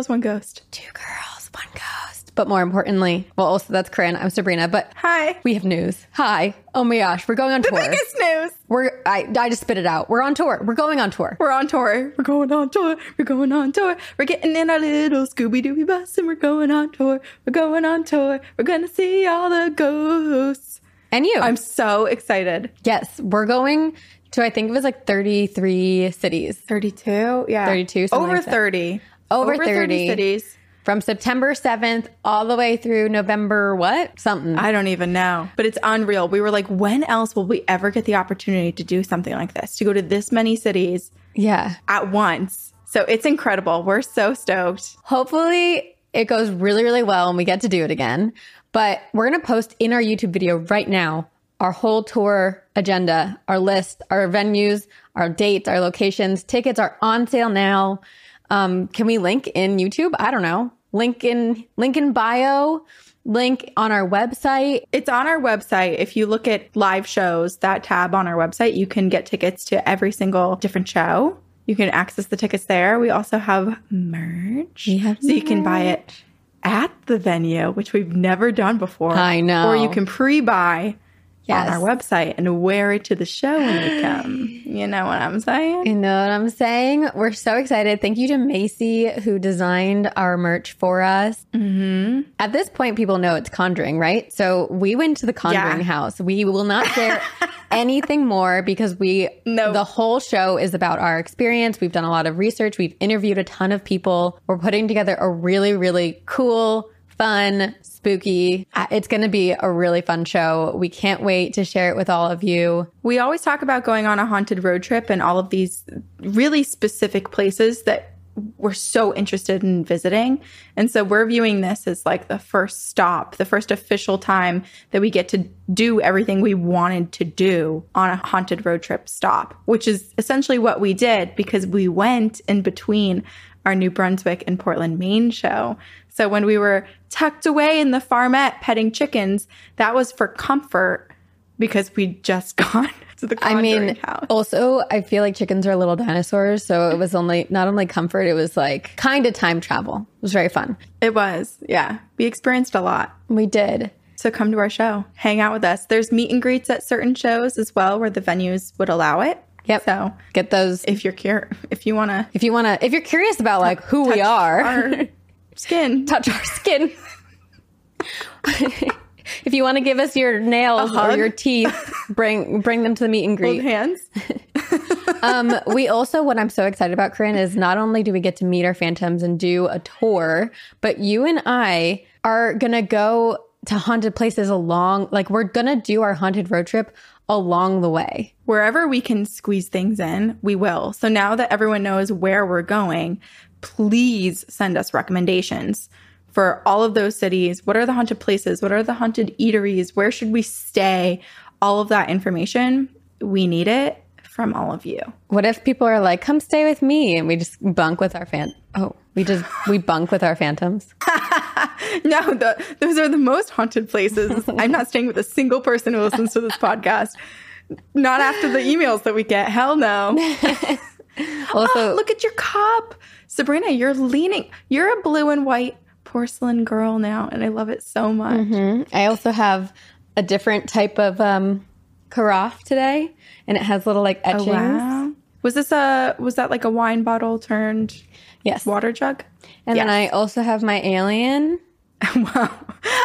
girls, one ghost. Two girls, one ghost. But more importantly, well, also that's Corinne. I'm Sabrina. But Hi. we have news. Hi. Oh my gosh, we're going on tour. The Biggest news. We're I I just spit it out. We're on tour. We're going on tour. We're on tour. We're going on tour. We're going on tour. We're getting in our little Scooby Dooby bus and we're going on tour. We're going on tour. We're gonna see all the ghosts. And you. I'm so excited. yes, we're going to I think it was like 33 cities 32? Yeah. 32, Over like 30. Over 30. cities. from September 7th all the way through November what? Something. I don't even know, but it's unreal. We were like, when else will we ever get the opportunity to do something like this? To go to this many cities yeah. at once. So it's incredible. We're so stoked. Hopefully it goes really, really well and we get to do it again. But we're going to post in our YouTube video right now our whole tour agenda, our list, our venues, our dates, our locations. Tickets are on sale now. Um, can we link in YouTube? I don't know. Link in link in bio, link on our website. It's on our website. If you look at live shows, that tab on our website, you can get tickets to every single different show. You can access the tickets there. We also have merch. We have so you can buy it at the venue, which we've never done before. I know. Or you can pre-buy Yes. on our website and wear it to the show when you come. You know what I'm saying? You know what I'm saying? We're so excited. Thank you to Macy who designed our merch for us. Mm-hmm. At this point, people know it's Conjuring, right? So we went to the Conjuring Yeah. house. We will not share anything more because we, No. the whole show is about our experience. We've done a lot of research. We've interviewed a ton of people. We're putting together a really, really cool, fun, spooky. uh, It's going to be a really fun show. We can't wait to share it with all of you. We always talk about going on a haunted road trip and all of these really specific places that we're so interested in visiting. And so we're viewing this as like the first stop, the first official time that we get to do everything we wanted to do on a haunted road trip stop, which is essentially what we did because we went in between our New Brunswick and Portland, Maine show. So when we were tucked away in the farmette petting chickens, that was for comfort because we'd just gone to the I mean, house. also, I feel like chickens are little dinosaurs. So it was only, not only comfort, it was like kind of time travel. It was very fun. It was, yeah. We experienced a lot. We did. So come to our show, hang out with us. There's meet and greets at certain shows as well where the venues would allow it. Yep. So Get those. if you're curious, if you want to If you want to, if you're curious about like who we are, our skin, touch our skin. if you want to give us your nails or your teeth, bring bring them to the meet and hold greet. hands. Um, we also, what I'm so excited about, Corinne, is not only do we get to meet our phantoms and do a tour, but you and I are gonna go to haunted places along. Like we're gonna do our haunted road trip along the way. Wherever we can squeeze things in, we will. So now that everyone knows where we're going, please send us recommendations for all of those cities. What are the haunted places? What are the haunted eateries? Where should we stay? All of that information, we need it from all of you. What if people are like, "Come stay with me," and we just bunk with our fan? Oh, we just we bunk with our phantoms. No, the, those are the most haunted places. I'm not staying with a single person who listens to this podcast. Not after the emails that we get. Hell no. Also, Look at your cup. Sabrina, you're leaning. You're a blue and white porcelain girl now, and I love it so much. I also have a different type of um, carafe today, and it has little like etchings. Oh, Wow. Was this a was that like a wine bottle turned Yes, water jug? and then I also have my alien. wow.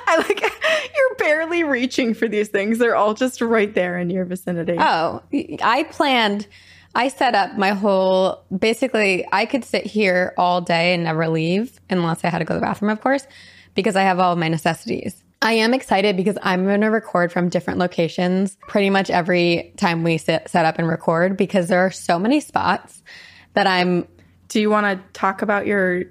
I like you're barely reaching for these things. They're all just right there in your vicinity. Oh, I planned. I set up my whole. Basically, I could sit here all day and never leave unless I had to go to the bathroom, of course, because I have all of my necessities. I am excited because I'm going to record from different locations pretty much every time we sit, set up and record because there are so many spots that I'm Do you want to talk about your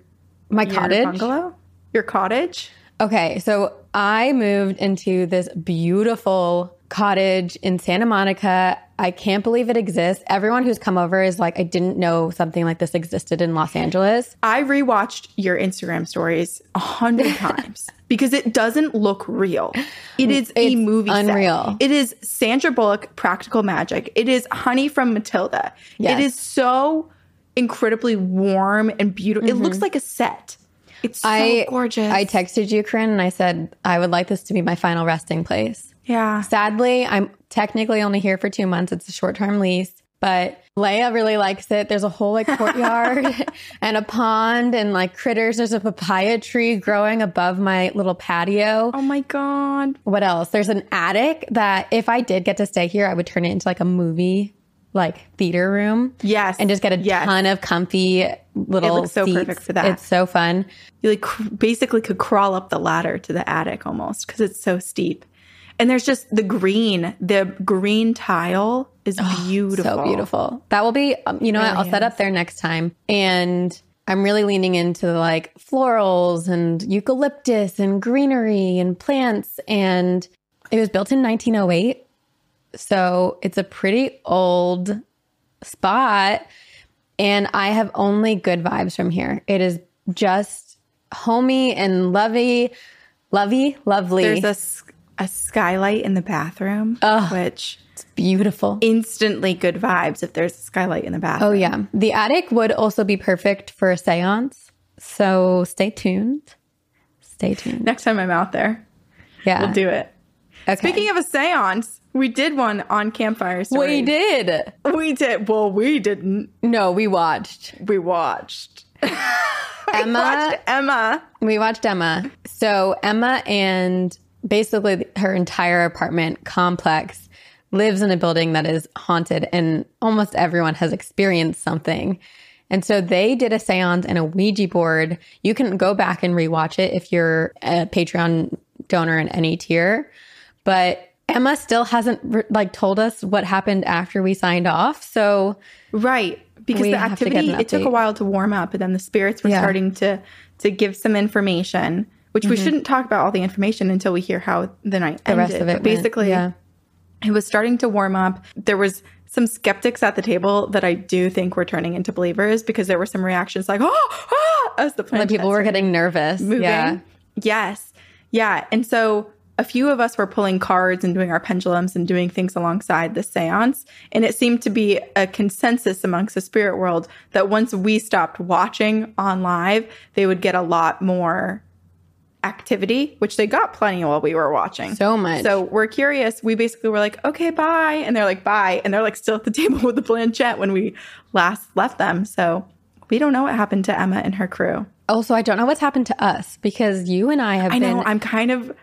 my your cottage. bungalow? Your cottage? Okay, so I moved into this beautiful cottage in Santa Monica. I can't believe it exists. Everyone who's come over is like, I didn't know something like this existed in Los Angeles. I rewatched your Instagram stories a hundred times because it doesn't look real. It is a It's movie set. unreal. It is Sandra Bullock practical magic. It is Honey from Matilda. Yes. It is so incredibly warm and beautiful. It looks mm-hmm. like a set. It's so I gorgeous. I texted you, Corinne, and I said I would like this to be my final resting place. Yeah. Sadly, I'm technically only here for two months. It's a short term lease, but Leia really likes it. There's a whole like courtyard and a pond and like critters. There's a papaya tree growing above my little patio. Oh my god. What else? There's an attic that if I did get to stay here, I would turn it into like a movie like theater room. Yes. And just get a Yes. ton of comfy little looks so seats. perfect for that. It's so fun. You like cr- basically could crawl up the ladder to the attic almost because it's so steep. And there's just the green, the green tile is beautiful. So beautiful. That will be, um, you know, what? Really I'll set up there next time. And I'm really leaning into like florals and eucalyptus and greenery and plants. And it was built in 1908. So it's a pretty old spot. And I have only good vibes from here. It is just homey and lovey, lovey, lovely. There's a, a skylight in the bathroom, which it's beautiful. instantly good vibes if there's a skylight in the bathroom. Oh, yeah. The attic would also be perfect for a seance. So stay tuned. Stay tuned. Next time I'm out there, Yeah. we'll do it. Okay. Speaking of a seance, we did one on Campfire Stories. we did. We did. Well, we didn't. No, we watched. We watched. Emma. Watched Emma. We watched Emma. So Emma and basically her entire apartment complex lives in a building that is haunted and almost everyone has experienced something. And so they did a seance and a Ouija board. You can go back and rewatch it if you're a Patreon donor in any tier. But Emma still hasn't like told us what happened after we signed off. So Right. Because the activity it took a while to warm up and then the spirits were Yeah. starting to to give some information, which we shouldn't talk about all the information until we hear how the night Mm-hmm. the ended. rest of it But basically yeah. it was starting to warm up. There was some skeptics at the table that I do think were turning into believers because there were some reactions like, oh, ah, as the people were getting nervous. moving. Yeah. Yes. Yeah. And so a few of us were pulling cards and doing our pendulums and doing things alongside the seance. And it seemed to be a consensus amongst the spirit world that once we stopped watching on live, they would get a lot more activity, which they got plenty while we were watching. So much. So we're curious. We basically were like, okay, bye. And they're like, bye. And they're like still at the table with the planchette when we last left them. So we don't know what happened to Emma and her crew. Also, I don't know what's happened to us because you and I have I been know. I'm kind of.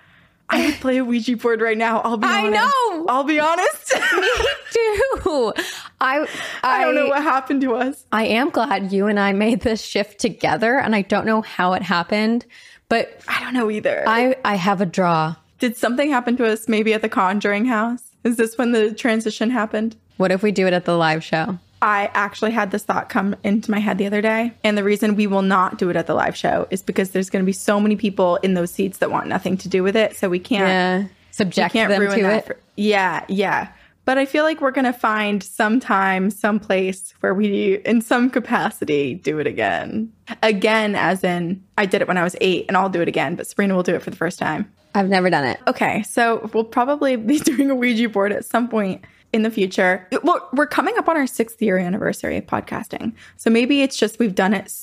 I would play a Ouija board right now. I'll be. I honest. know. I'll be honest. Me too. I, I I don't know what happened to us. I am glad you and I made this shift together, and I don't know how it happened, but I don't know either. I I have a draw. Did something happen to us? Maybe at the Conjuring house. Is this when the transition happened? What if we do it at the live show? I actually had this thought come into my head the other day. And the reason we will not do it at the live show is because there's going to be so many people in those seats that want nothing to do with it. So we can't. Yeah, subject can't them ruin to that it. for- yeah, yeah. But I feel like we're gonna find sometime, someplace where we, in some capacity, do it again. Again, as in, I did it when I was eight, and I'll do it again. But Sabrina will do it for the first time. I've never done it. Okay, so we'll probably be doing a Ouija board at some point in the future. Well, we're coming up on our sixth year anniversary of podcasting, so maybe it's just we've done it.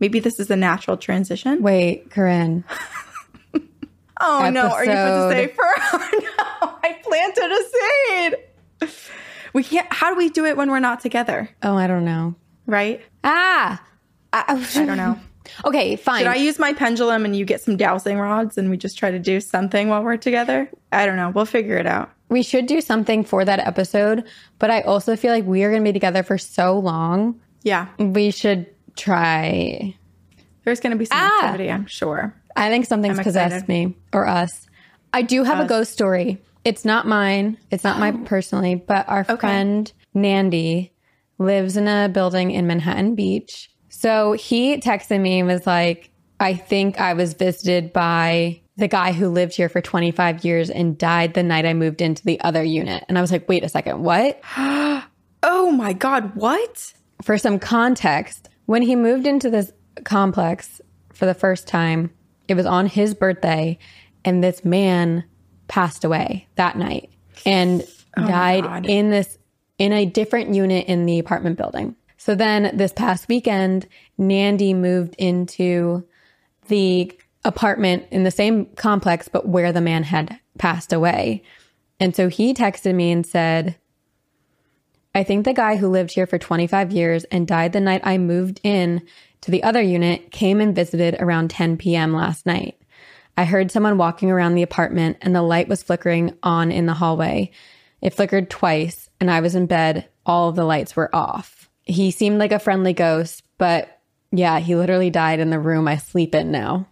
Maybe this is a natural transition. Wait, Corinne. Oh no, are you supposed to say for? Oh no, I planted a seed. We can't. How do we do it when we're not together? Oh, I don't know. Right? Ah, I, I don't know. Okay, fine. Should I use my pendulum and you get some dowsing rods and we just try to do something while we're together? I don't know. We'll figure it out. we should do something for that episode, but I also feel like we are going to be together for so long. Yeah, We should try. there's going to be some Ah! activity, I'm sure. I think something's I'm possessed excited. me or us. I do have a ghost story. It's not mine. It's not my oh. personally, but our friend Nandy lives in a building in Manhattan Beach. So he texted me and was like, I think I was visited by the guy who lived here for 25 years and died the night I moved into the other unit. And I was like, wait a second, what? Oh my God, what? for some context, when he moved into this complex for the first time, it was on his birthday, and this man passed away that night and oh died in this in a different unit in the apartment building. So then this past weekend, Nandy moved into the apartment in the same complex, but where the man had passed away. And so he texted me and said, I think the guy who lived here for 25 years and died the night I moved in to the other unit came and visited around 10 p.m. last night. I heard someone walking around the apartment and the light was flickering on in the hallway. It flickered twice and I was in bed. All of the lights were off. He seemed like a friendly ghost, but yeah, he literally died in the room I sleep in now.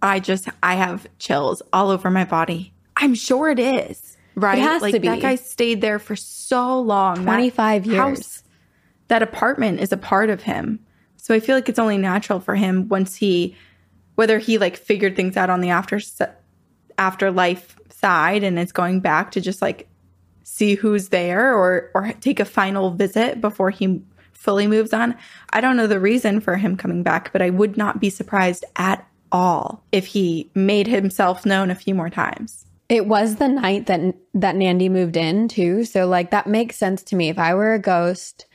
I just, I have chills all over my body. I'm sure it is, right? It has like to be. that guy stayed there for so long. That 25 years. house, that apartment is a part of him. So I feel like it's only natural for him once he, whether he like figured things out on the after afterlife side and it's going back to just like see who's there or or take a final visit before he fully moves on. I don't know the reason for him coming back, but I would not be surprised at all if he made himself known a few more times. It was the night that that Nandy moved in too, so like that makes sense to me. If I were a ghost,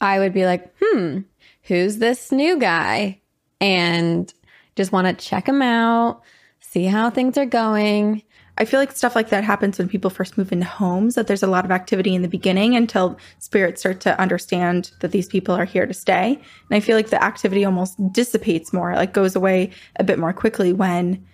I would be like, "Hmm, who's this new guy?" and just want to check them out, see how things are going. I feel like stuff like that happens when people first move into homes, that there's a lot of activity in the beginning until spirits start to understand that these people are here to stay. And I feel like the activity almost dissipates more, like goes away a bit more quickly when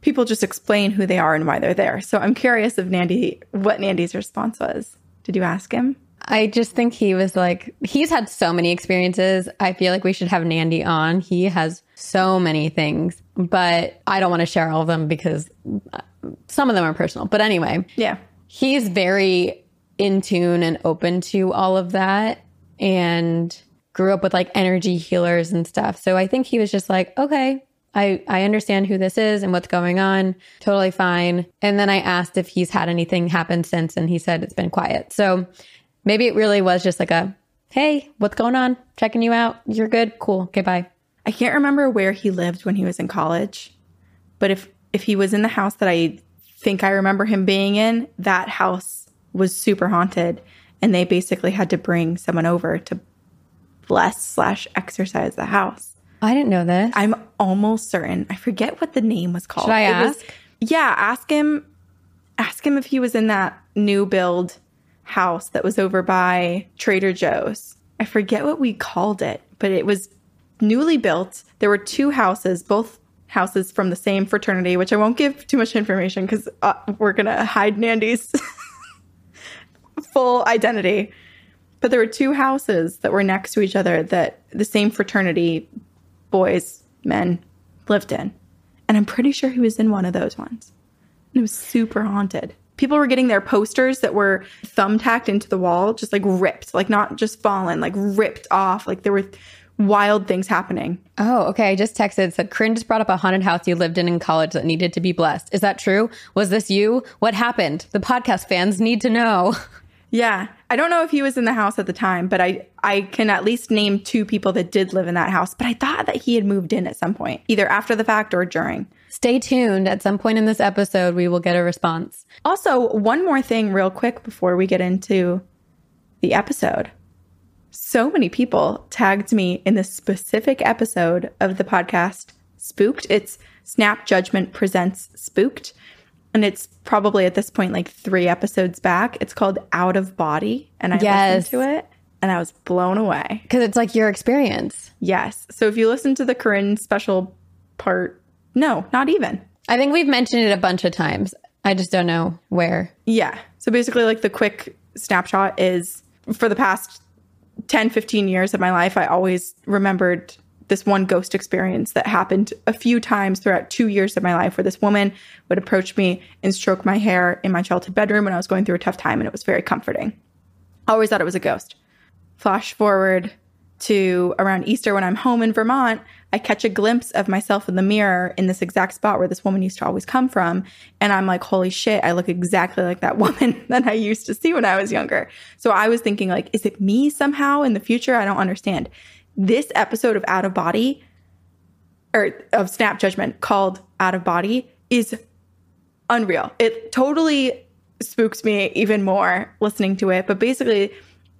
people just explain who they are and why they're there. So I'm curious of Nandy, what Nandy's response was. Did you ask him? I just think he was like, he's had so many experiences. I feel like we should have Nandy on. He has so many things, but I don't want to share all of them because uh, some of them are personal. But anyway, Yeah. he's very in tune and open to all of that and grew up with like energy healers and stuff. So I think he was just like, okay, I, I understand who this is and what's going on. Totally fine. And then I asked if he's had anything happen since, and he said it's been quiet. So maybe it really was just like a, hey, what's going on? Checking you out. You're good. Cool. Okay, bye. I can't remember where he lived when he was in college, but if if he was in the house that I think I remember him being in, that house was super haunted, and they basically had to bring someone over to bless slash exorcise the house. I didn't know this. I'm almost certain. I forget what the name was called. Should I It was- ask? yeah, ask him. Ask him if he was in that new build house that was over by Trader Joe's. I forget what we called it, but it was newly built. There were two houses, both houses from the same fraternity, which I won't give too much information because uh, we're gonna hide Nandy's full identity. But there were two houses that were next to each other that the same fraternity boys, men lived in. And I'm pretty sure he was in one of those ones. And it was super haunted. People were getting their posters that were thumbtacked into the wall, just like ripped, like not just fallen, like ripped off. Like there were wild things happening. Oh, okay. I just texted said Corinne just brought up a haunted house you lived in in college that needed to be blessed. Is that true? Was this you? What happened? The podcast fans need to know. Yeah. I don't know if he was in the house at the time, but I I can at least name two people that did live in that house. But I thought that he had moved in at some point, either after the fact or during. Stay tuned. At some point in this episode, we will get a response. Also, one more thing, real quick, before we get into the episode. So many people tagged me in this specific episode of the podcast, Spooked. It's Snap Judgment Presents Spooked. And it's probably at this point like three episodes back. It's called Out of Body. And I Yes. listened to it and I was blown away. Because it's like your experience. Yes. So if you listen to the Corinne special part, no, not even. I think we've mentioned it a bunch of times. I just don't know where. Yeah. So basically, like the quick snapshot is for the past 10, 15 years of my life, I always remembered this one ghost experience that happened a few times throughout two years of my life where this woman would approach me and stroke my hair in my childhood bedroom when I was going through a tough time. And it was very comforting. I always thought it was a ghost. Flash forward to around Easter when I'm home in Vermont, I catch a glimpse of myself in the mirror in this exact spot where this woman used to always come from. And I'm like, holy shit, I look exactly like that woman that I used to see when I was younger. So I was thinking, like, is it me somehow in the future? I don't understand. This episode of Out of Body or of Snap Judgment called Out of Body is unreal. It totally spooks me even more listening to it. But basically,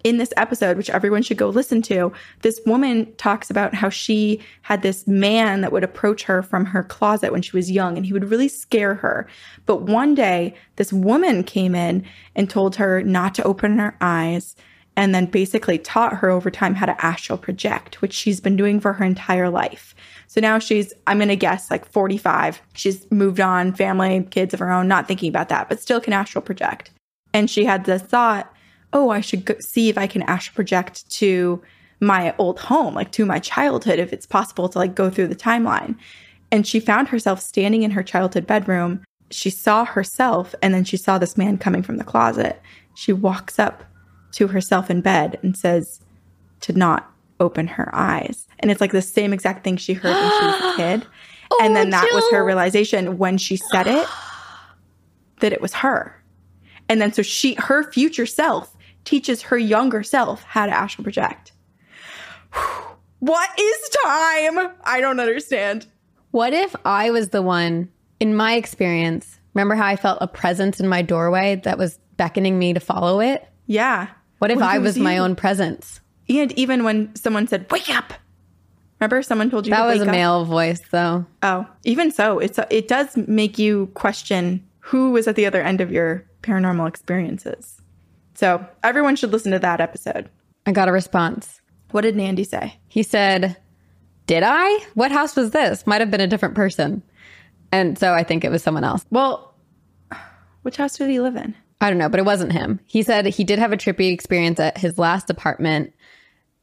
in this episode, which everyone should go listen to, this woman talks about how she had this man that would approach her from her closet when she was young and he would really scare her. But one day, this woman came in and told her not to open her eyes and then basically taught her over time how to astral project, which she's been doing for her entire life. So now she's, I'm going to guess, like 45. She's moved on, family, kids of her own, not thinking about that, but still can astral project. And she had the thought, oh, I should go- see if I can astral project to my old home, like to my childhood, if it's possible to like go through the timeline. And she found herself standing in her childhood bedroom. She saw herself, and then she saw this man coming from the closet. She walks up to herself in bed and says to not open her eyes. And it's like the same exact thing she heard when she was a kid. Oh, and then that was her realization when she said it that it was her. And then so she her future self teaches her younger self how to astral project. What is time? I don't understand. What if I was the one, in my experience, remember how I felt a presence in my doorway that was beckoning me to follow it? Yeah. What if What if I was was my own presence? And even when someone said, "Wake up," remember someone told you That to was a up? male voice, though. Oh, even so, it's it does make you question who was at the other end of your paranormal experiences. So everyone should listen to that episode. I got a response. What did Nandy say? He said, Did I? What house was this? Might have been a different person. And so I think it was someone else. Well, which house did he live in? I don't know, but it wasn't him. He said he did have a trippy experience at his last apartment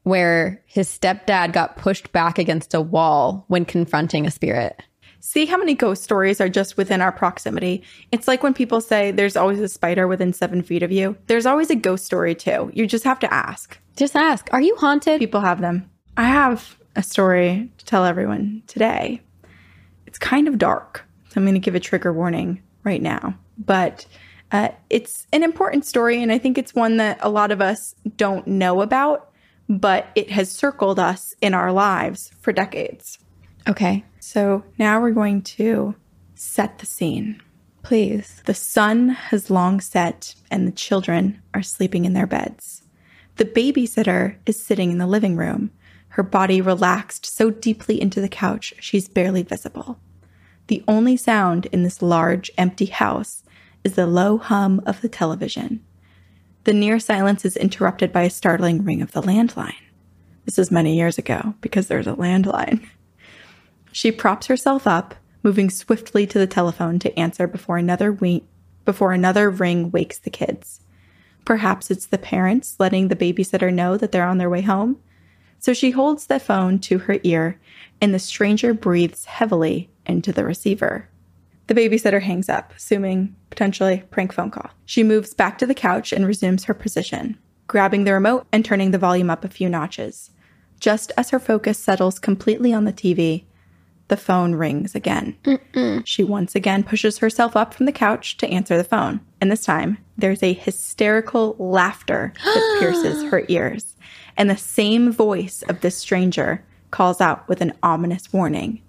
where his stepdad got pushed back against a wall when confronting a spirit. See how many ghost stories are just within our proximity. It's like when people say there's always a spider within seven feet of you. There's always a ghost story too. You just have to ask. Just ask, are you haunted? People have them. I have a story to tell everyone today. It's kind of dark. So I'm going to give a trigger warning right now. But uh, it's an important story. And I think it's one that a lot of us don't know about, but it has circled us in our lives for decades. Okay, So now we're going to set the scene. please. The sun has long set and the children are sleeping in their beds. The babysitter is sitting in the living room, her body relaxed so deeply into the couch she's barely visible. The only sound in this large, empty house is the low hum of the television. The near silence is interrupted by a startling ring of the landline. This is many years ago because there's a landline. She props herself up, moving swiftly to the telephone to answer before another before another ring wakes the kids. Perhaps it's the parents letting the babysitter know that they're on their way home. So she holds the phone to her ear, and the stranger breathes heavily into the receiver. The babysitter hangs up, assuming potentially prank phone call. She moves back to the couch and resumes her position, grabbing the remote and turning the volume up a few notches. Just as her focus settles completely on the TV, the phone rings again. She once again pushes herself up from the couch to answer the phone. And this time, there's a hysterical laughter that pierces her ears. And the same voice of this stranger calls out with an ominous warning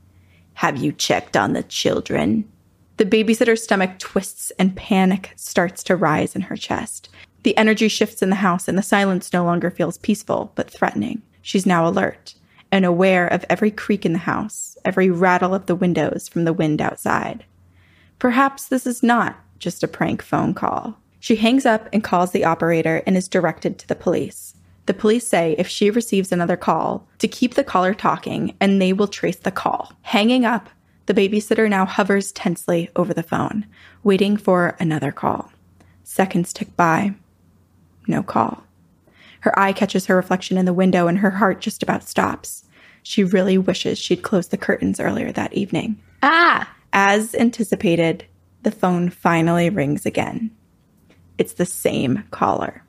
Have you checked on the children? The babysitter's stomach twists and panic starts to rise in her chest. The energy shifts in the house and the silence no longer feels peaceful, but threatening. She's now alert and aware of every creak in the house, every rattle of the windows from the wind outside. Perhaps this is not just a prank phone call. She hangs up and calls the operator and is directed to the police. The police say if she receives another call, to keep the caller talking and they will trace the call. Hanging up, the babysitter now hovers tensely over the phone, waiting for another call. Seconds tick by. No call. Her eye catches her reflection in the window and her heart just about stops. She really wishes she'd closed the curtains earlier that evening. Ah, As anticipated, the phone finally rings again. It's the same caller.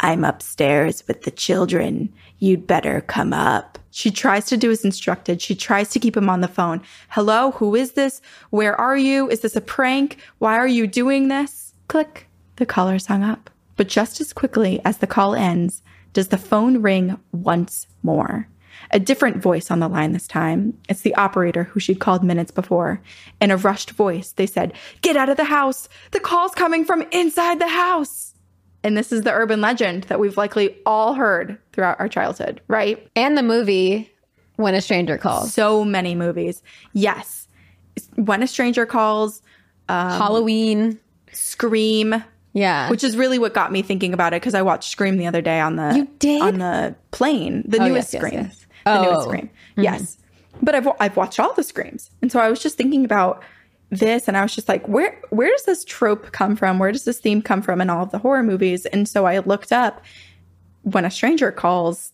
I'm upstairs with the children. You'd better come up. She tries to do as instructed. She tries to keep him on the phone. Hello, who is this? Where are you? Is this a prank? Why are you doing this? Click. The caller's hung up. But just as quickly as the call ends, does the phone ring once more. A different voice on the line this time. It's the operator who she'd called minutes before. In a rushed voice, they said, Get out of the house! The call's coming from inside the house! And this is the urban legend that we've likely all heard throughout our childhood, right? And the movie When a Stranger Calls. So many movies. Yes. When a Stranger Calls, um, Halloween. Scream, Yeah. which is really what got me thinking about it because I watched Scream the other day on the You did? on the plane, the Oh, newest yes, yes, Scream, yes. the Oh. newest Scream. Mm-hmm. Yes, but I've I've watched all the Screams, and so I was just thinking about this, and I was just like, where where does this trope come from? Where does this theme come from in all of the horror movies? And so I looked up when a stranger calls,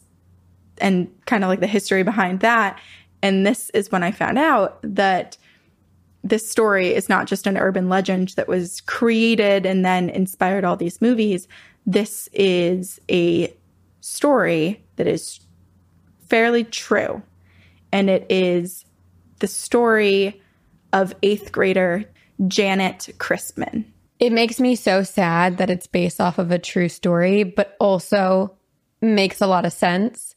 and kind of like the history behind that, and this is when I found out that this story is not just an urban legend that was created and then inspired all these movies. This is a story that is fairly true. And it is the story of eighth grader Janet Christman. It makes me so sad that it's based off of a true story, but also makes a lot of sense.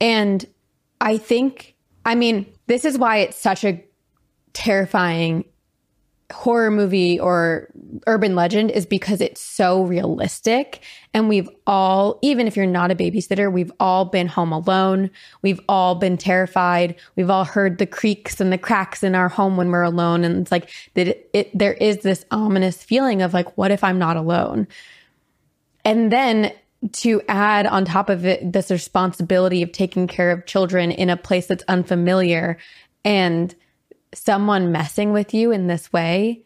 And I think, I mean, this is why it's such a terrifying horror movie or urban legend is because it's so realistic. And we've all, even if you're not a babysitter, we've all been home alone. We've all been terrified. We've all heard the creaks and the cracks in our home when we're alone. And it's like that it, it there is this ominous feeling of like, what if I'm not alone? And then to add on top of it this responsibility of taking care of children in a place that's unfamiliar and someone messing with you in this way.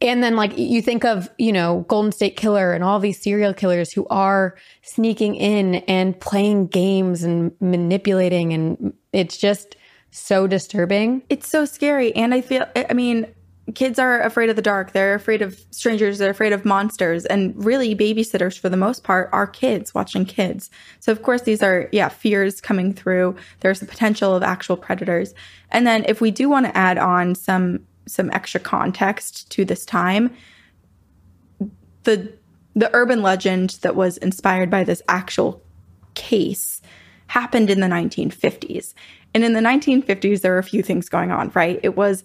And then, like, you think of, you know, Golden State Killer and all these serial killers who are sneaking in and playing games and manipulating. And it's just so disturbing. It's so scary. And I feel, I mean, kids are afraid of the dark. They're afraid of strangers. They're afraid of monsters. And really, babysitters, for the most part, are kids watching kids. So, of course, these are, yeah, fears coming through. There's the potential of actual predators. And then, if we do want to add on some, some extra context to this time, the the urban legend that was inspired by this actual case happened in the 1950s. And in the 1950s there were a few things going on, right? It was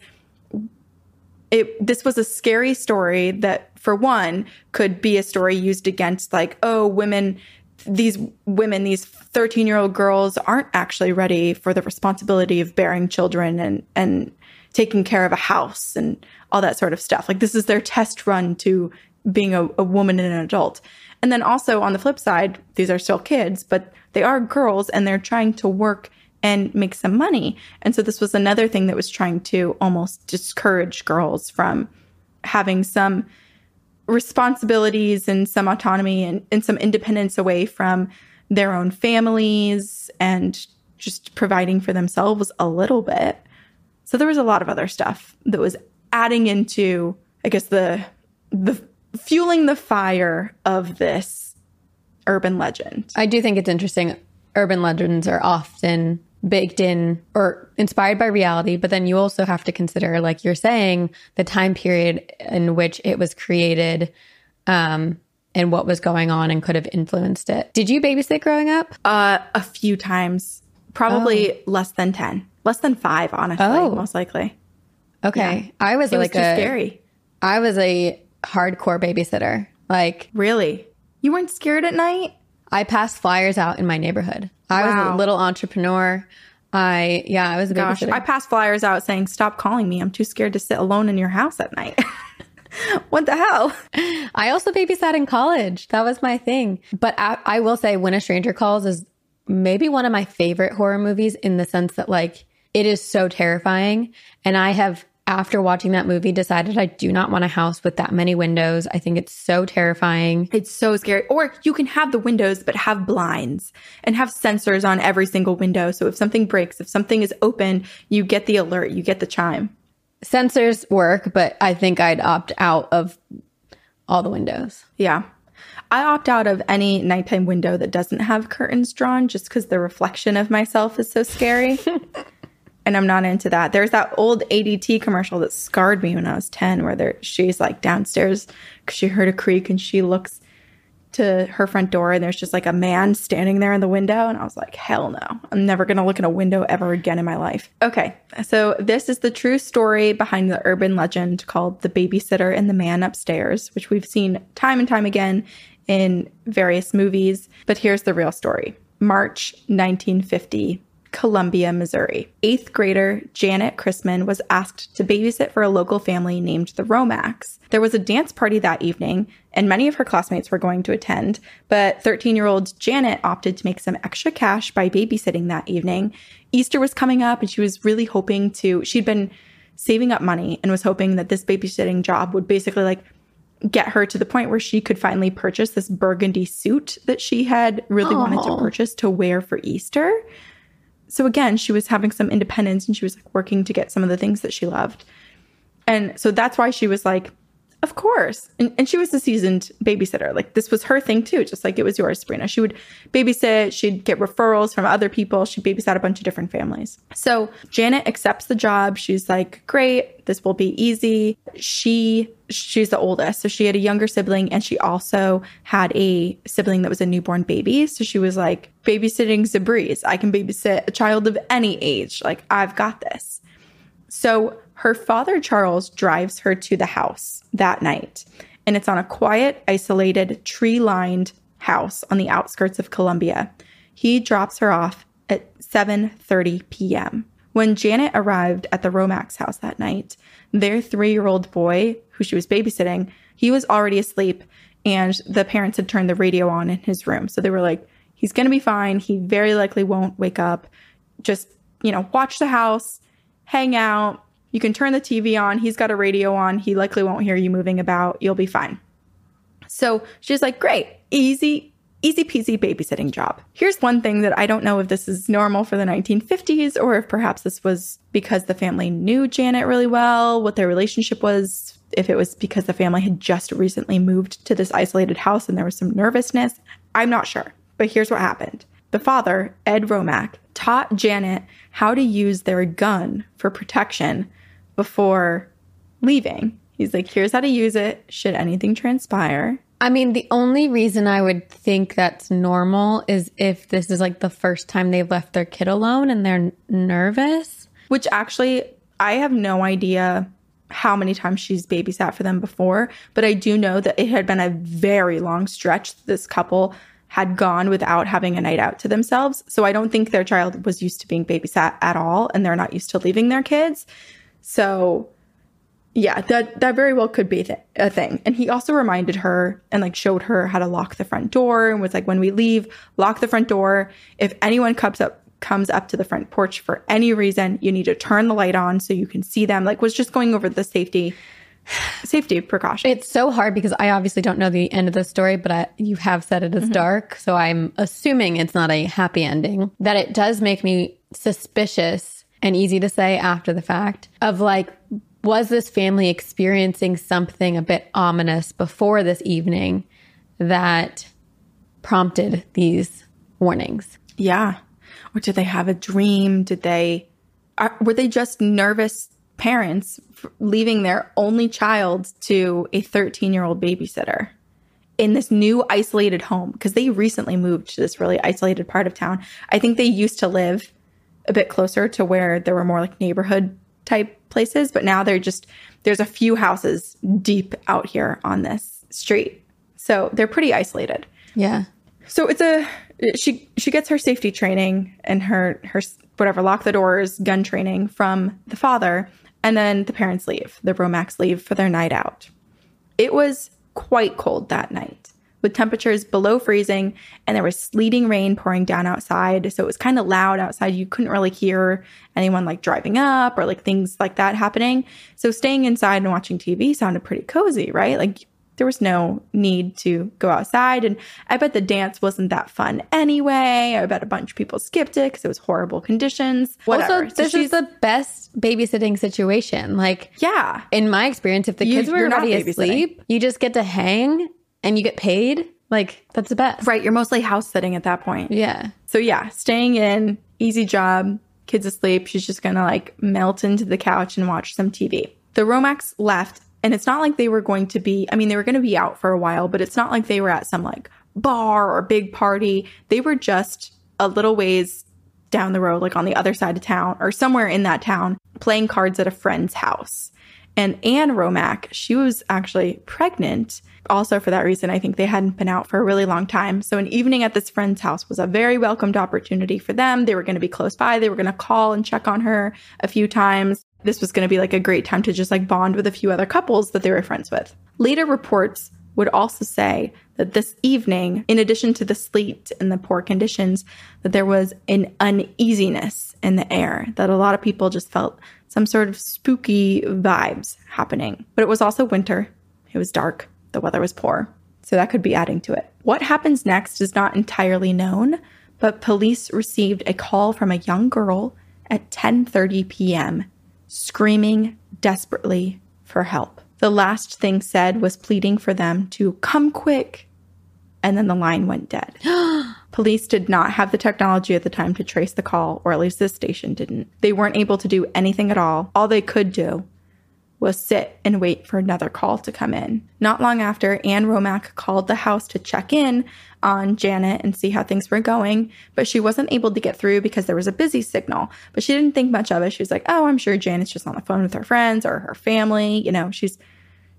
it this was a scary story that for one could be a story used against like oh women these women these 13 year old girls aren't actually ready for the responsibility of bearing children and and taking care of a house and all that sort of stuff. Like this is their test run to being a, a woman and an adult. And then also on the flip side these are still kids but they are girls and they're trying to work and make some money. And so this was another thing that was trying to almost discourage girls from having some responsibilities and some autonomy and, and some independence away from their own families and just providing for themselves a little bit. So there was a lot of other stuff that was adding into, I guess, the the fueling the fire of this urban legend. I do think it's interesting. Urban legends are often baked in or inspired by reality, but then you also have to consider, like you're saying, the time period in which it was created um, and what was going on and could have influenced it. Did you babysit growing up? Uh, a few times, probably less than 10, less than five, honestly, Oh. most likely. Okay. I was It was like too a, scary. I was a hardcore babysitter. Like Really? You weren't scared at night? I passed flyers out in my neighborhood. I was a little entrepreneur. I yeah, I was a Gosh, babysitter. I passed flyers out saying, stop calling me. I'm too scared to sit alone in your house at night. what the hell? I also babysat in college. That was my thing. But I, I will say, When a Stranger Calls is maybe one of my favorite horror movies in the sense that, like, it is so terrifying. And I have, after watching that movie, decided I do not want a house with that many windows. I think it's so terrifying. It's so scary. Or you can have the windows, but have blinds and have sensors on every single window. So if something breaks, if something is open, you get the alert, you get the chime. Sensors work, but I think I'd opt out of all the windows. Yeah. I opt out of any nighttime window that doesn't have curtains drawn just because the reflection of myself is so scary. and I'm not into that. There's that old ADT commercial that scarred me when I was 10 where there, she's like downstairs because she heard a creak and she looks to her front door and there's just like a man standing there in the window. And I was like, hell no, I'm never going to look in a window ever again in my life. Okay. So this is the true story behind the urban legend called The Babysitter and the Man Upstairs, which we've seen time and time again in various movies, but here's the real story. March 1950, Columbia, Missouri. Eighth grader Janet Christman was asked to babysit for a local family named the Romacks. There was a dance party that evening, and many of her classmates were going to attend, but 13 year old Janet opted to make some extra cash by babysitting that evening. Easter was coming up, and she was really hoping to, she'd been saving up money and was hoping that this babysitting job would basically like get her to the point where she could finally purchase this burgundy suit that she had really Aww. wanted to purchase to wear for Easter so again, she was having some independence and she was like working to get some of the things that she loved. And so that's why she was like, of course. And, and she was a seasoned babysitter. Like this was her thing too, just like it was yours, Sabrina. She would babysit, she'd get referrals from other people, she babysat a bunch of different families. So Janet accepts the job. She's like, great, this will be easy. She she's the oldest, so she had a younger sibling and she also had a sibling that was a newborn baby. So she was like, babysitting Zabriz. I can babysit a child of any age. Like I've got this. So her father, Charles, drives her to the house that night, and it's on a quiet, isolated, tree lined house on the outskirts of Columbia. He drops her off at 7:30 p.m. When Janet arrived at the Romacks house that night, their 3-year-old boy, who she was babysitting, he was already asleep and the parents had turned the radio on in his room. So they were like, he's going to be fine. He very likely won't wake up. Just, you know, watch the house, hang out, you can turn the TV on. He's got a radio on. He likely won't hear you moving about. You'll be fine. So she's like, great, easy, easy peasy babysitting job. Here's one thing that I don't know if this is normal for the 1950s or if perhaps this was because the family knew Janet really well, what their relationship was, if it was because the family had just recently moved to this isolated house and there was some nervousness. I'm not sure. But here's what happened. The father, Ed Romack, taught Janet how to use their gun for protection before leaving. He's like, here's how to use it should anything transpire. I mean, the only reason I would think that's normal is if this is like the first time they've left their kid alone and they're nervous. Which actually, I have no idea how many times she's babysat for them before, but I do know that it had been a very long stretch this couple had gone without having a night out to themselves. So I don't think their child was used to being babysat at all and they're not used to leaving their kids. So yeah, that that very well could be th- a thing. And he also reminded her and like showed her how to lock the front door and was like, when we leave, lock the front door. If anyone comes up comes up to the front porch for any reason, you need to turn the light on so you can see them. Like was just going over the safety safety precautions. It's so hard because I obviously don't know the end of the story, but I, you have said it is mm-hmm. dark, so I'm assuming it's not a happy ending. That it does make me suspicious and easy to say after the fact of like, was this family experiencing something a bit ominous before this evening that prompted these warnings? Yeah. Or did they have a dream? Did they, are, were they just nervous parents leaving their only child to a 13 year old babysitter? in this new isolated home because they recently moved to this really isolated part of town. I think they used to live a bit closer to where there were more like neighborhood type places, but now they're just there's a few houses deep out here on this street. So they're pretty isolated. Yeah. So it's a she she gets her safety training and her her whatever lock the doors gun training from the father and then the parents leave. The Romacks leave for their night out. It was quite cold that night with temperatures below freezing and there was sleeting rain pouring down outside. So it was kind of loud outside. You couldn't really hear anyone like driving up or like things like that happening. So staying inside and watching TV sounded pretty cozy, right? Like there was no need to go outside. And I bet the dance wasn't that fun anyway. I bet a bunch of people skipped it because it was horrible conditions. Whatever. Also, this so is the best babysitting situation. Like, yeah. In my experience, if the you, kids were already asleep, you just get to hang and you get paid, like that's the best. Right. You're mostly house sitting at that point. Yeah. So yeah, staying in, easy job, kids asleep. She's just gonna like melt into the couch and watch some TV. The Romacks left, and it's not like they were going to be, I mean, they were gonna be out for a while, but it's not like they were at some like bar or big party. They were just a little ways down the road, like on the other side of town or somewhere in that town, playing cards at a friend's house. And Anne Romack, she was actually pregnant also for that reason, I think they hadn't been out for a really long time. So an evening at this friend's house was a very welcomed opportunity for them. They were going to be close by. They were going to call and check on her a few times. This was going to be like a great time to just like bond with a few other couples that they were friends with. Later reports would also say that this evening, in addition to the sleet and the poor conditions, that there was an uneasiness in the air, that a lot of people just felt some sort of spooky vibes happening. But it was also winter. It was dark. The weather was poor. So that could be adding to it. What happens next is not entirely known, but police received a call from a young girl at 10:30 p.m. screaming desperately for help. The last thing said was pleading for them to come quick. And then the line went dead. Police did not have the technology at the time to trace the call, or at least this station didn't. They weren't able to do anything at all. All they could do was sit and wait for another call to come in. Not long after, Anne Romack called the house to check in on Janet and see how things were going, but she wasn't able to get through because there was a busy signal. But she didn't think much of it. She was like, "Oh, I'm sure Janet's just on the phone with her friends or her family, you know, she's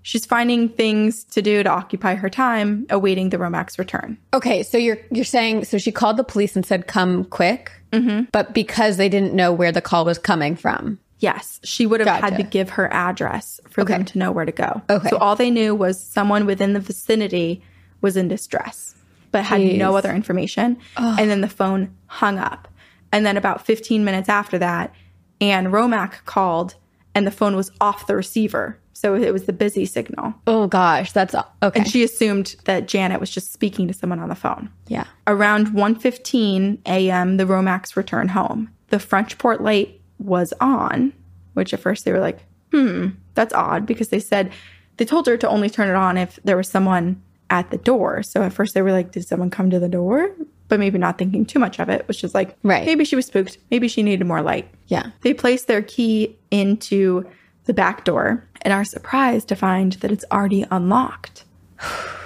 she's finding things to do to occupy her time awaiting the Romack's return." Okay, so you're you're saying so she called the police and said come quick, Mm-hmm. but because they didn't know where the call was coming from. Yes, she would have had to give her address for them to know where to go. Okay. So all they knew was someone within the vicinity was in distress, but had no other information. And then the phone hung up. And then about 15 minutes after that, Anne Romack called and the phone was off the receiver. So it was the busy signal. Oh gosh, that's okay. And she assumed that Janet was just speaking to someone on the phone. yeah. Around 1:15 a.m., the Romacks return home. The French port light was on, which at first they were like, "Hmm, that's odd," because they said they told her to only turn it on if there was someone at the door. So at first they were like, "Did someone come to the door?" But maybe not thinking too much of it, which is like, Right. maybe she was spooked. Maybe she needed more light. Yeah. They place their key into the back door and are surprised to find that it's already unlocked.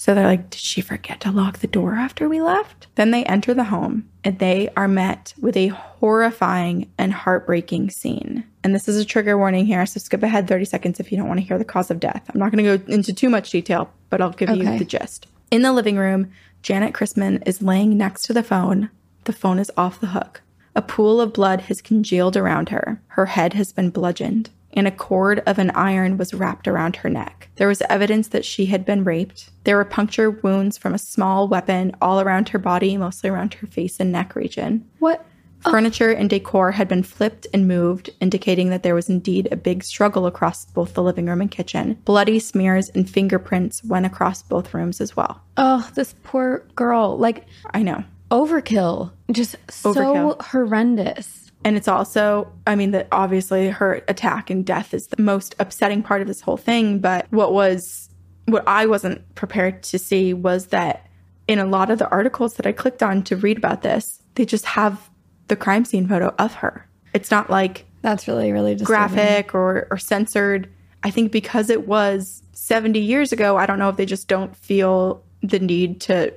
So they're like, Did she forget to lock the door after we left? Then they enter the home and they are met with a horrifying and heartbreaking scene. And this is a trigger warning here, so skip ahead 30 seconds if you don't want to hear the cause of death. I'm not going to go into too much detail, but I'll give you the gist. In the living room, Janet Christman is laying next to the phone. The phone is off the hook. A pool of blood has congealed around her. Her head has been bludgeoned, and a cord of an iron was wrapped around her neck. There was evidence that she had been raped. There were puncture wounds from a small weapon all around her body, mostly around her face and neck region. What? Furniture and decor had been flipped and moved, indicating that there was indeed a big struggle across both the living room and kitchen. Bloody smears and fingerprints went across both rooms as well. Oh, this poor girl. Like I know. overkill. Just so Overkill. horrendous. And it's also, I mean, that obviously her attack and death is the most upsetting part of this whole thing. But what was, what I wasn't prepared to see was that in a lot of the articles that I clicked on to read about this, they just have the crime scene photo of her. It's not like That's really, really disturbing. graphic or, or censored. I think because it was 70 years ago, I don't know if they just don't feel the need to